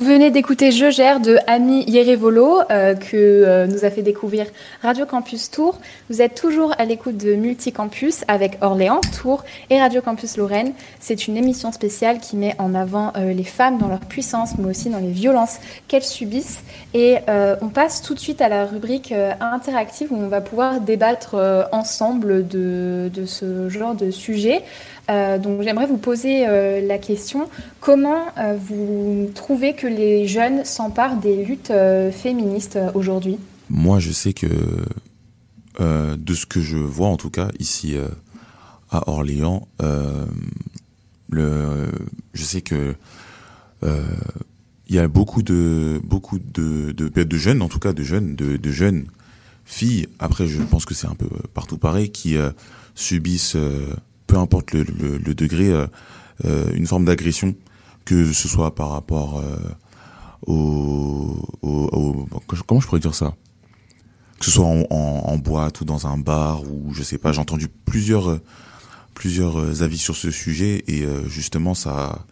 Vous venez d'écouter Je gère de Ami Yerevolo euh, que euh, nous a fait découvrir Radio Campus Tours. Vous êtes toujours à l'écoute de Multicampus avec Orléans, Tours et Radio Campus Lorraine. C'est une émission spéciale qui met en avant euh, les femmes dans leur puissance mais aussi dans les violences qu'elles subissent. Et euh, on passe tout de suite à la rubrique interactive où on va pouvoir débattre ensemble de ce genre de sujet. Euh, donc j'aimerais vous poser euh, la question comment euh, vous trouvez que les jeunes s'emparent des luttes féministes aujourd'hui? Moi, je sais que de ce que je vois, en tout cas ici à Orléans, je sais que il y a beaucoup de beaucoup de, jeunes, en tout cas de jeunes, de, jeunes filles. Après, je pense que c'est un peu partout pareil, qui subissent, peu importe le, le, le degré, euh, euh, une forme d'agression, que ce soit par rapport euh, au, au, au- comment je pourrais dire ça? Que ce soit en, en, en boîte ou dans un bar ou je sais pas j'ai entendu plusieurs plusieurs avis sur ce sujet et justement ça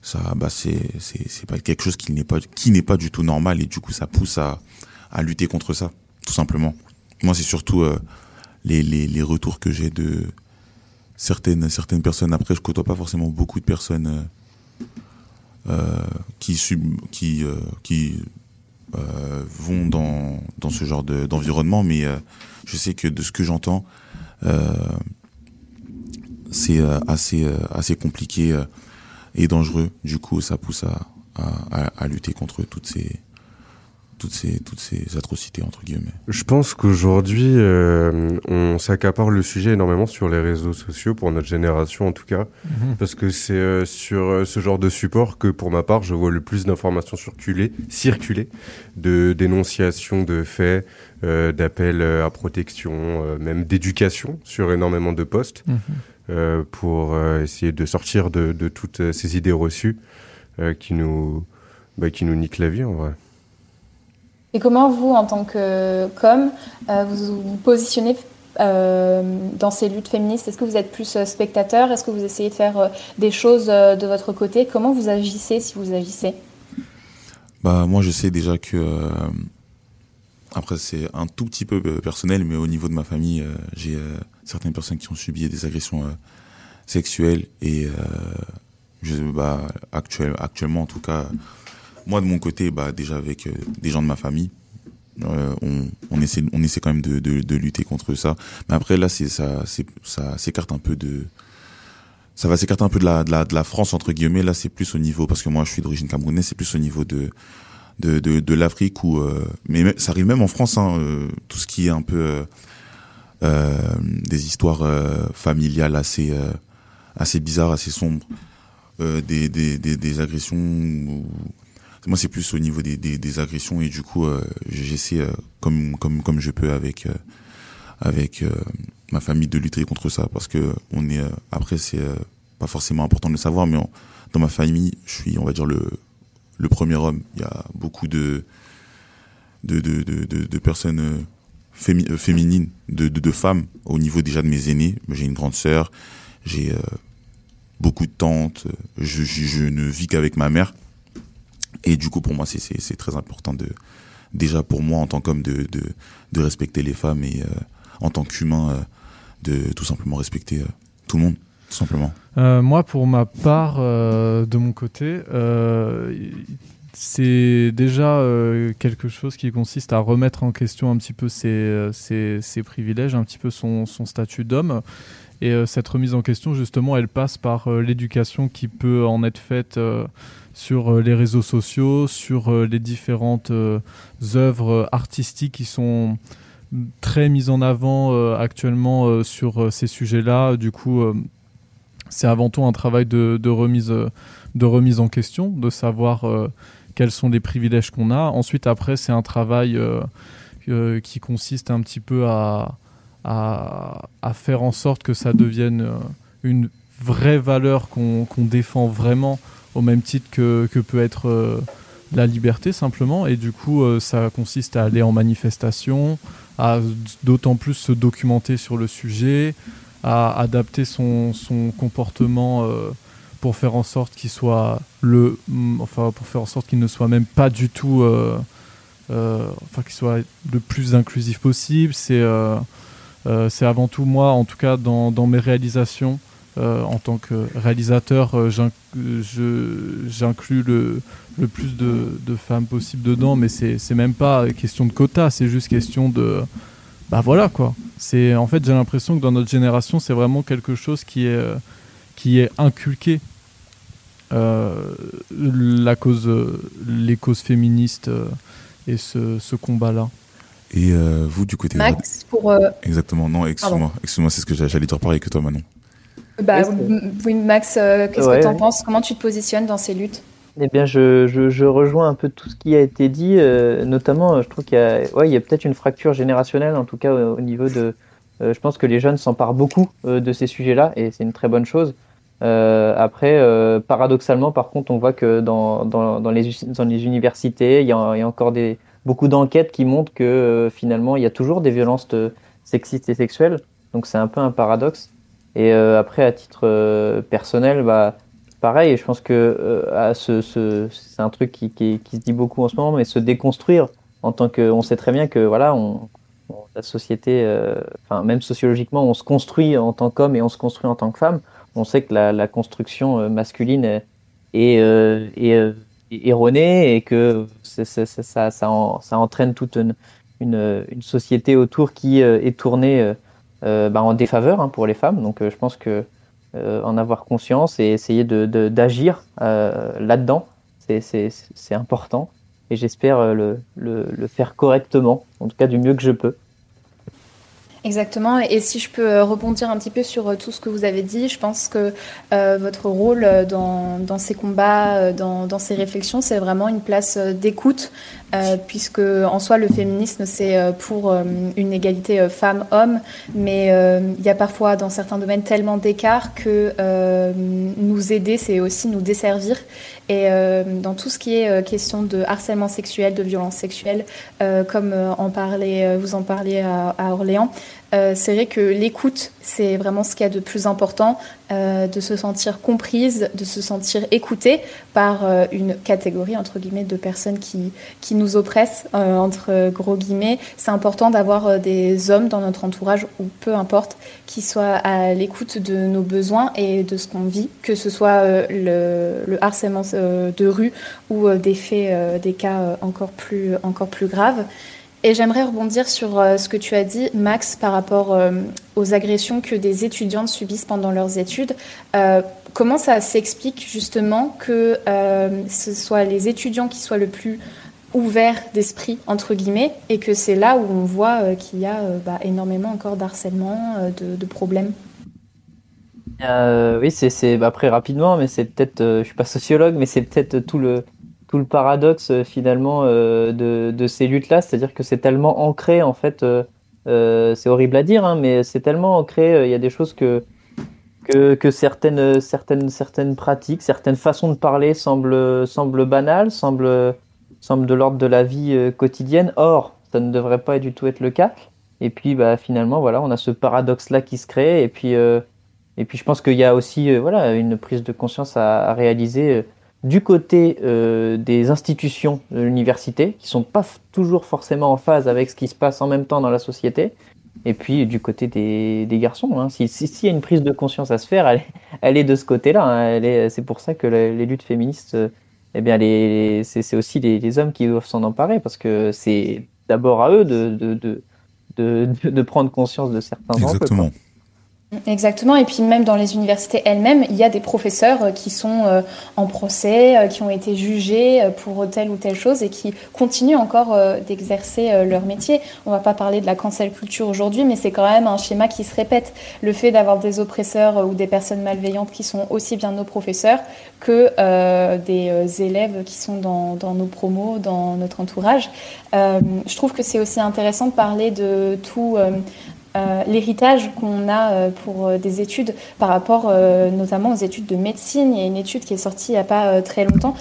ça bah c'est c'est c'est pas quelque chose qui n'est pas qui n'est pas du tout normal et du coup ça pousse à à lutter contre ça tout simplement. Moi c'est surtout euh, les, les les retours que j'ai de certaines certaines personnes. Après je côtoie pas forcément beaucoup de personnes euh, euh, qui qui euh, qui vont dans dans ce genre de d'environnement mais je sais que de ce que j'entends c'est assez assez compliqué et dangereux. Du coup ça pousse à, à, à lutter contre toutes ces toutes ces toutes ces atrocités entre guillemets Je pense qu'aujourd'hui, euh, on s'accapare le sujet énormément sur les réseaux sociaux, pour notre génération en tout cas, Mhm. parce que c'est euh, sur euh, ce genre de support que, pour ma part, je vois le plus d'informations circuler, circuler, de dénonciations de faits, euh, d'appels à protection, euh, même d'éducation sur énormément de postes, Mhm. euh, pour euh, essayer de sortir de, de toutes ces idées reçues euh, qui nous bah, qui nous niquent la vie en vrai. Et comment vous, en tant que com, euh, vous vous positionnez euh, dans ces luttes féministes? Est-ce que vous êtes plus euh, spectateur? Est-ce que vous essayez de faire des choses de votre côté? Comment vous agissez si vous agissez? Bah moi je sais déjà que après c'est un tout petit peu personnel mais au niveau de ma famille j'ai certaines personnes qui ont subi des agressions sexuelles et bah actuel, actuellement en tout cas moi de mon côté bah déjà avec euh, des gens de ma famille euh, on, on essaie on essaie quand même de, de, de lutter contre ça. Mais après là c'est ça ça s'écarte un peu de ça va s'écarter un peu de la, de la de la France entre guillemets. Là c'est plus au niveau parce que moi je suis d'origine camerounaise c'est plus au niveau de de de, de l'Afrique où euh, mais ça arrive même en France hein, euh, tout ce qui est un peu des histoires familiales assez assez bizarres assez sombres des, des des agressions ou- moi c'est plus au niveau des des, agressions et du coup euh, j'essaie euh, comme comme comme je peux avec euh, avec ma famille de lutter contre ça parce que on est après c'est pas forcément important de le savoir mais dans ma famille je suis on va dire le le premier homme. Il y a beaucoup de de de de, personnes fémi- féminines de, de femmes au niveau déjà de mes aînés. J'ai une grande sœur j'ai beaucoup de tantes je je ne vis qu'avec ma mère et du coup pour moi c'est très important de déjà pour moi en tant qu'homme de de respecter les femmes et euh, en tant qu'humain euh, de tout simplement respecter euh, tout le monde tout simplement moi, pour ma part, de mon côté, c'est déjà quelque chose qui consiste à remettre en question un petit peu ses, ses- privilèges, un petit peu son, statut d'homme. Et cette remise en question, justement, elle passe par l'éducation qui peut en être faite sur euh, les réseaux sociaux, sur euh, les différentes euh, œuvres artistiques qui sont très mises en avant actuellement sur ces sujets-là. Du coup, c'est avant tout un travail de, remise, de remise en question, de savoir quels sont les privilèges qu'on a. Ensuite, après, c'est un travail qui consiste un petit peu à, à, faire en sorte que ça devienne une vraie valeur qu'on défend vraiment, au même titre que, que peut être euh, la liberté simplement. Et du coup, euh, ça consiste à aller en manifestation, à d'autant plus se documenter sur le sujet, à adapter son, son comportement euh, pour faire en sorte qu'il soit le, enfin pour faire en sorte qu'il ne soit même pas du tout, enfin qu'il soit le plus inclusif possible. C'est c'est avant tout moi, en tout cas dans, dans mes réalisations. Euh, en tant que réalisateur, euh, j'inclus le, le plus de, de femmes possible dedans, mais c'est même pas question de quota, c'est juste question de, bah voilà quoi. C'est en fait j'ai l'impression que dans notre génération c'est vraiment quelque chose qui est euh, qui est inculqué. Euh, la cause, les causes féministes et ce, ce combat-là. Et euh, vous, du côté de- Max, pour. euh, Exactement, non, excuse-moi, excuse-moi, c'est ce que j'a- j'allais te reparler que toi, Manon. Bah, oui, Max, euh, qu'est-ce Ouais. que tu en penses? Comment tu te positionnes dans ces luttes? Eh bien, je, je, je rejoins un peu tout ce qui a été dit, euh, notamment, euh, je trouve qu'il y a, ouais, il y a peut-être une fracture générationnelle, en tout cas au, au niveau de. euh, je pense que les jeunes s'emparent beaucoup de ces sujets-là, et c'est une très bonne chose. Après, paradoxalement, par contre, on voit que dans, dans, dans, les, dans les universités, il y a, il y a encore des, beaucoup d'enquêtes qui montrent que finalement, il y a toujours des violences sexistes et sexuelles. Donc c'est un peu un paradoxe. Et euh, après, à titre euh, personnel, bah, pareil, je pense que à ce, ce, c'est un truc qui, qui, qui se dit beaucoup en ce moment, mais se déconstruire en tant que, on sait très bien que voilà, on, la société, enfin même sociologiquement, on se construit en tant qu'homme et on se construit en tant que femme. On sait que la, la construction masculine est, est, est, erronée et que ça, ça, en- ça entraîne toute une, une, une société autour qui est tournée bah, en défaveur hein, pour les femmes. Donc euh, je pense que euh, en avoir conscience et essayer de, de- d'agir euh, là-dedans, c'est, important. Et j'espère euh, le, le, le faire correctement, en tout cas du mieux que je peux. Exactement. Et si je peux euh, rebondir un petit peu sur euh, tout ce que vous avez dit, je pense que euh, votre rôle dans, ces combats, dans, ces réflexions, c'est vraiment une place d'écoute, puisque en soi, le féminisme, c'est pour une égalité femmes-hommes, mais il y a parfois dans certains domaines tellement d'écart que nous aider, c'est aussi nous desservir. Et euh, dans tout ce qui est euh, question de harcèlement sexuel, de violence sexuelle, euh, comme vous en parliez à, à Orléans, euh, c'est vrai que l'écoute, c'est vraiment ce qu'il y a de plus important, euh, de se sentir comprise, de se sentir écoutée par euh, une catégorie, entre guillemets, de personnes qui, nous oppressent, entre gros guillemets. C'est important d'avoir des hommes dans notre entourage, ou peu importe, qui soient à l'écoute de nos besoins et de ce qu'on vit, que ce soit le, le harcèlement de rue ou des faits, des cas encore plus, encore plus graves. Et j'aimerais rebondir sur euh, ce que tu as dit, Max, par rapport euh, aux agressions que des étudiantes subissent pendant leurs études. Euh, comment ça s'explique justement que ce soit les étudiants qui soient le plus ouverts d'esprit, entre guillemets, et que c'est là où on voit qu'il y a bah, énormément encore d'harcèlement, de, problèmes? Oui, c'est, bah, après rapidement, mais c'est peut-être, je suis pas sociologue, mais c'est peut-être tout le tout le paradoxe euh, finalement euh, de, ces luttes-là, c'est-à-dire que c'est tellement ancré en fait, euh, c'est horrible à dire, hein, mais c'est tellement ancré, il y a des choses que que, que certaines certaines certaines pratiques, certaines façons de parler semblent semblent banales, semblent semblent de l'ordre de la vie quotidienne. Or, ça ne devrait pas du tout être le cas. Et puis, bah finalement, voilà, on a ce paradoxe-là qui se crée, et puis et puis je pense qu'il y a aussi voilà, une prise de conscience à, réaliser du côté euh, des institutions de l'université, qui sont pas toujours forcément en phase avec ce qui se passe en même temps dans la société, et puis du côté des, des garçons. Hein. S'il si, s'il y a une prise de conscience à se faire, elle, est- elle est de ce côté-là. hein. C'est pour ça que les, luttes féministes, euh, eh bien, c'est aussi les, les hommes qui doivent s'en emparer, parce que c'est d'abord à eux de, de, de, de, prendre conscience de certains quoi. Exactement. Et puis même dans les universités elles-mêmes, il y a des professeurs euh, qui sont euh, en procès, euh, qui ont été jugés pour telle ou telle chose et qui continuent encore d'exercer leur métier. On va pas parler de la cancel culture aujourd'hui, mais c'est quand même un schéma qui se répète. Le fait d'avoir des oppresseurs ou des personnes malveillantes qui sont aussi bien nos professeurs que des élèves qui sont dans, nos promos, dans notre entourage. Je trouve que c'est aussi intéressant de parler de tout. Euh, l'héritage qu'on a euh, pour euh, des études par rapport notamment aux études de médecine. Il y a une étude qui est sortie il n'y a pas très longtemps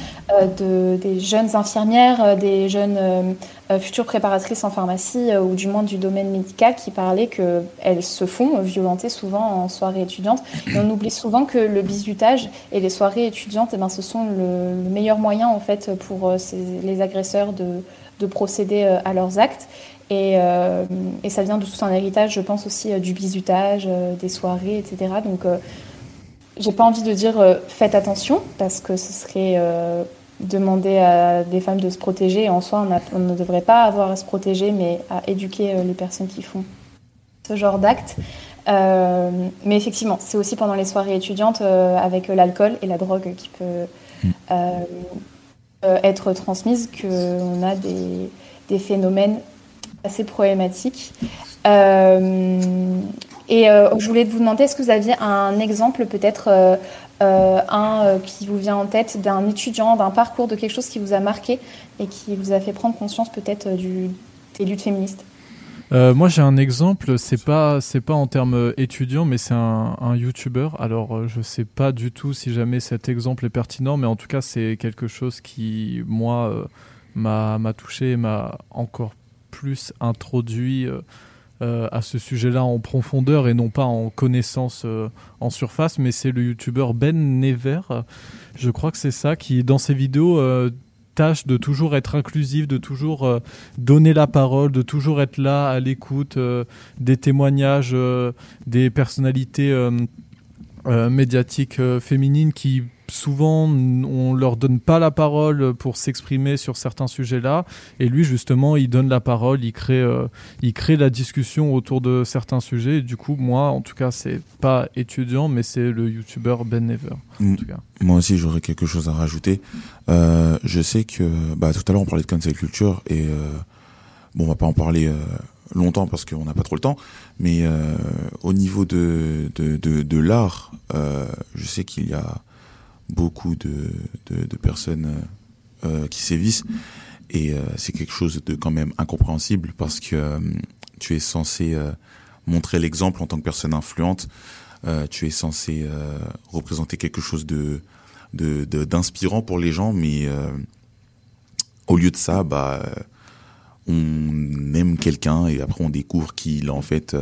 de, des jeunes infirmières, des jeunes futures préparatrices en pharmacie ou du moins du domaine médical qui parlaient qu'elles se font violenter souvent en soirée étudiante. On oublie souvent que le bizutage et les soirées étudiantes, eh ben, ce sont le, le meilleur moyen en fait pour les agresseurs de, de procéder à leurs actes. Et, euh, et ça vient de tout un héritage, je pense aussi, euh, du bizutage, euh, des soirées, etc. Donc, j'ai pas envie de dire faites attention, parce que ce serait demander à des femmes de se protéger. En soi, on, a- on ne devrait pas avoir à se protéger, mais à éduquer les personnes qui font ce genre d'actes. Euh, mais effectivement, c'est aussi pendant les soirées étudiantes euh, avec l'alcool et la drogue qui peut euh, être transmise qu'on a des, des phénomènes assez problématiques. Euh, et euh, je voulais vous demander, est-ce que vous aviez un exemple, peut-être euh, un qui vous vient en tête d'un étudiant, d'un parcours, de quelque chose qui vous a marqué et qui vous a fait prendre conscience peut-être des luttes féministes? Moi, j'ai un exemple. C'est pas, c'est pas en termes étudiants, mais c'est un, un YouTuber. Alors, je sais pas du tout si jamais cet exemple est pertinent, mais en tout cas, c'est quelque chose qui, moi, m'a, m'a touché, m'a encore plus introduit euh, euh, à ce sujet-là en profondeur et non pas en connaissance euh, en surface. Mais c'est le YouTuber Ben Never. Je crois que c'est ça qui, dans ses vidéos. tâche de toujours être inclusif, de toujours donner la parole, de toujours être là à l'écoute des témoignages des personnalités médiatiques féminines qui souvent on leur donne pas la parole pour s'exprimer sur certains sujets-là et lui justement il donne la parole, il crée euh, il crée la discussion autour de certains sujets et du coup moi en tout cas c'est pas étudiant mais c'est le youtubeur Ben Never en tout cas. Moi aussi, j'aurais quelque chose à rajouter. Euh, je sais que, bah, tout à l'heure, on parlait de cancel culture et euh, bon, on va pas en parler longtemps parce qu'on n'a pas trop le temps. Mais euh, au niveau de de, de, de l'art, euh, je sais qu'il y a beaucoup de de, personnes euh, qui sévissent et euh, c'est quelque chose de quand même incompréhensible parce que euh, tu es censé montrer l'exemple en tant que personne influente. Tu es censé représenter quelque chose de d'inspirant pour les gens, mais au lieu de ça, bah, on aime quelqu'un et après on découvre qu'il est en fait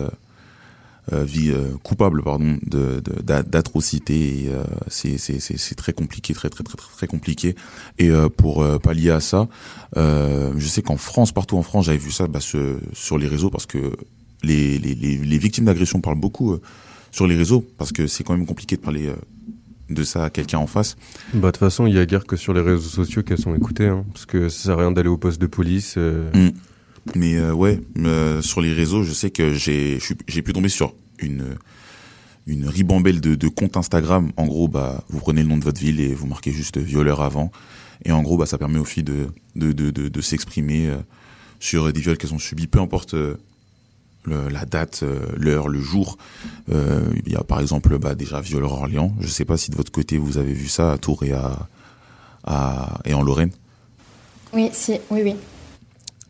euh, vie euh, coupable pardon de de- d'a- d'atrocités. et, euh, c'est c'est c'est très compliqué, très très très très, très compliqué. Et pour pallier à ça, je sais qu'en France, partout en France, j'avais vu ça bah, ce- sur les réseaux parce que les les les, les victimes d'agression parlent beaucoup euh, sur les réseaux parce que c'est quand même compliqué de parler euh, de ça à quelqu'un en face. Bah, de toute façon, il y a guère que sur les réseaux sociaux qu'elles sont écoutées, hein, parce que ça sert à rien d'aller au poste de police. euh, Mm. Mais euh, ouais, euh, sur les réseaux, je sais que j'ai pu tomber sur une une ribambelle de, de comptes Instagram. En gros, bah vous prenez le nom de votre ville et vous marquez juste violeur avant. Et en gros, bah ça permet aux filles de de de s'exprimer euh, sur des viols qu'elles ont subis, peu importe euh, la date, l'heure, le jour. Il y a par exemple bah déjà violeur Orléans. Je sais pas si de votre côté vous avez vu ça à Tours et à et en Lorraine. Oui, si, oui, oui.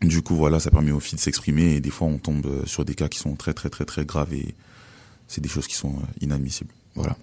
Du coup, voilà, ça permet aux filles de s'exprimer et des fois on tombe euh, sur des cas qui sont très très très très graves et c'est des choses qui sont euh, inadmissibles. Voilà.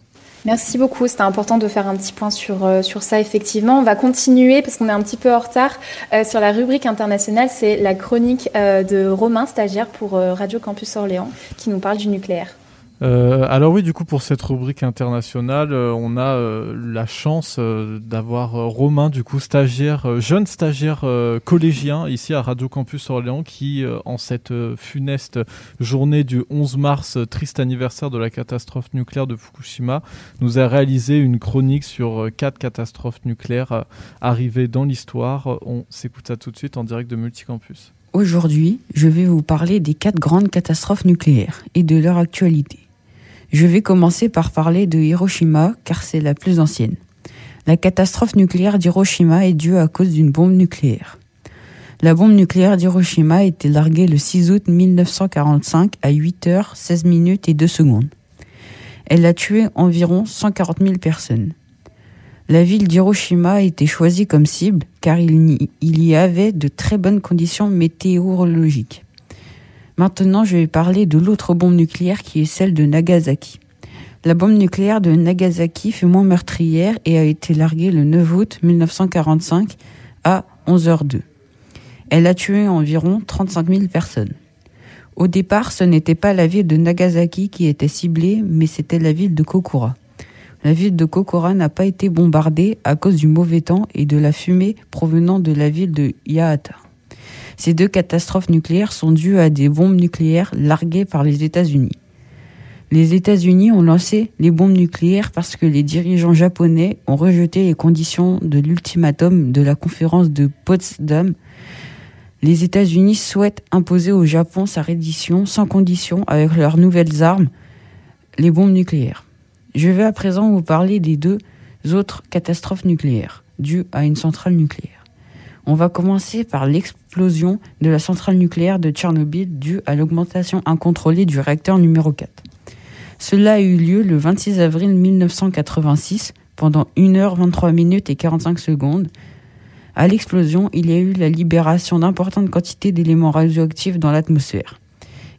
Merci beaucoup, c'était important de faire un petit point sur, euh, sur ça effectivement. On va continuer parce qu'on est un petit peu en retard sur la rubrique internationale. C'est la chronique de Romain, stagiaire pour Radio Campus Orléans, qui nous parle du nucléaire. Euh, alors oui, du coup, pour cette rubrique internationale, euh, on a euh, la chance d'avoir Romain, du coup, stagiaire, jeune stagiaire collégien ici à Radio Campus Orléans, qui, en cette funeste journée du 11 mars, triste anniversaire de la catastrophe nucléaire de Fukushima, nous a réalisé une chronique sur quatre catastrophes nucléaires arrivées dans l'histoire. On s'écoute ça tout de suite en direct de Multicampus. Aujourd'hui, je vais vous parler des quatre grandes catastrophes nucléaires et de leur actualité. Je vais commencer par parler de Hiroshima car c'est la plus ancienne. La catastrophe nucléaire d'Hiroshima est due à cause d'une bombe nucléaire. La bombe nucléaire d'Hiroshima a été larguée le 6 août 1945 à 8 heures 16 minutes et 2 secondes. Elle a tué environ 140 000 personnes. La ville d'Hiroshima a été choisie comme cible car il y avait de très bonnes conditions météorologiques. Maintenant, je vais parler de l'autre bombe nucléaire qui est celle de Nagasaki. La bombe nucléaire de Nagasaki fut moins meurtrière et a été larguée le 9 août 1945 à 11h02. Elle a tué environ 35 000 personnes. Au départ, ce n'était pas la ville de Nagasaki qui était ciblée, mais c'était la ville de Kokura. La ville de Kokura n'a pas été bombardée à cause du mauvais temps et de la fumée provenant de la ville de Yahata. Ces deux catastrophes nucléaires sont dues à des bombes nucléaires larguées par les États-Unis. Les États-Unis ont lancé les bombes nucléaires parce que les dirigeants japonais ont rejeté les conditions de l'ultimatum de la conférence de Potsdam. Les États-Unis souhaitent imposer au Japon sa reddition sans condition avec leurs nouvelles armes, les bombes nucléaires. Je vais à présent vous parler des deux autres catastrophes nucléaires dues à une centrale nucléaire. On va commencer par l'explosion de la centrale nucléaire de Tchernobyl due à l'augmentation incontrôlée du réacteur numéro 4. Cela a eu lieu le 26 avril 1986 pendant 1h23 minutes et 45 secondes. À l'explosion, il y a eu la libération d'importantes quantités d'éléments radioactifs dans l'atmosphère.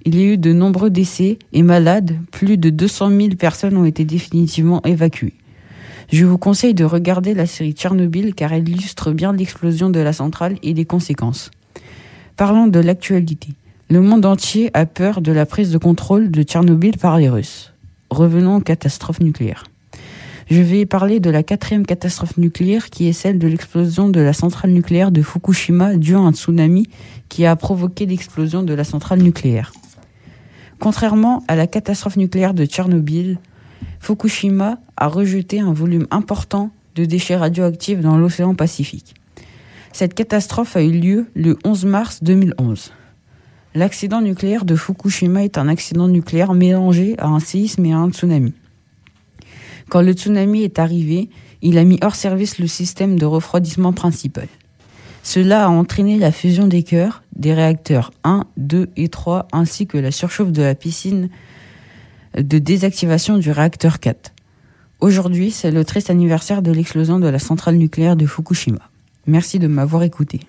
Il y a eu de nombreux décès et malades, plus de 200 000 personnes ont été définitivement évacuées. Je vous conseille de regarder la série Tchernobyl car elle illustre bien l'explosion de la centrale et les conséquences. Parlons de l'actualité. Le monde entier a peur de la prise de contrôle de Tchernobyl par les Russes. Revenons aux catastrophes nucléaires. Je vais parler de la quatrième catastrophe nucléaire qui est celle de l'explosion de la centrale nucléaire de Fukushima due à un tsunami qui a provoqué l'explosion de la centrale nucléaire. Contrairement à la catastrophe nucléaire de Tchernobyl, Fukushima a rejeté un volume important de déchets radioactifs dans l'océan Pacifique. Cette catastrophe a eu lieu le 11 mars 2011. L'accident nucléaire de Fukushima est un accident nucléaire mélangé à un séisme et à un tsunami. Quand le tsunami est arrivé, il a mis hors service le système de refroidissement principal. Cela a entraîné la fusion des cœurs des réacteurs 1, 2 et 3 ainsi que la surchauffe de la piscine de désactivation du réacteur 4. Aujourd'hui, c'est le triste anniversaire de l'explosion de la centrale nucléaire de Fukushima. Merci de m'avoir écouté.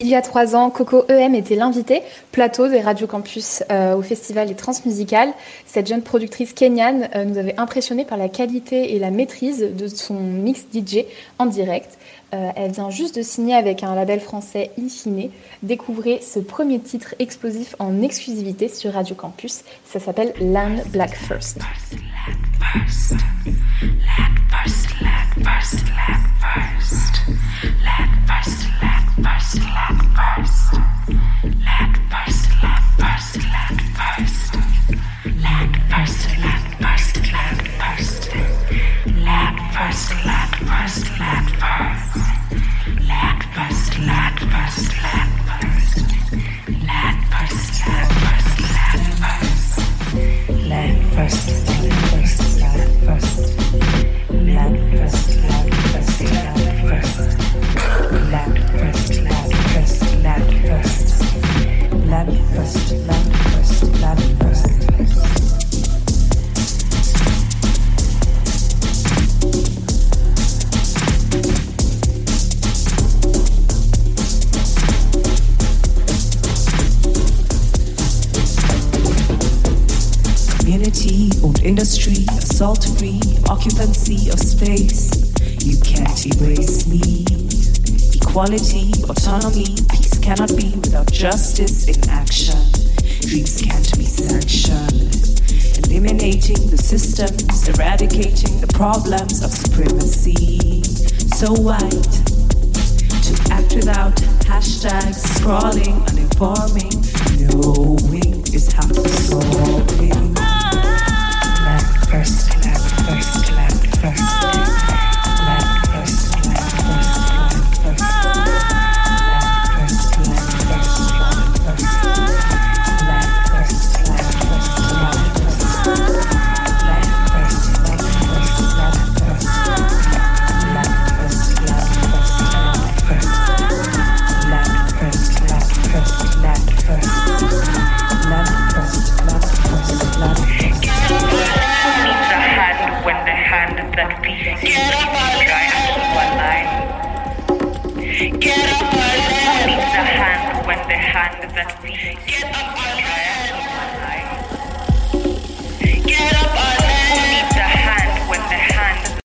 Il y a trois ans, Coco EM était l'invité plateau des Radio Campus euh, au festival des Transmusicales. Cette jeune productrice kenyane euh, nous avait impressionné par la qualité et la maîtrise de son mix DJ en direct. Euh, elle vient juste de signer avec un label français Infine. Découvrez ce premier titre explosif en exclusivité sur Radio Campus. Ça s'appelle Land Black First. Lad first, lad first, lad first, lad first, lad first. Equality, autonomy, peace cannot be without justice in action. Dreams can't be sanctioned. Eliminating the systems, eradicating the problems of supremacy. So white to act without hashtags, scrolling, uninforming, knowing is half the solving.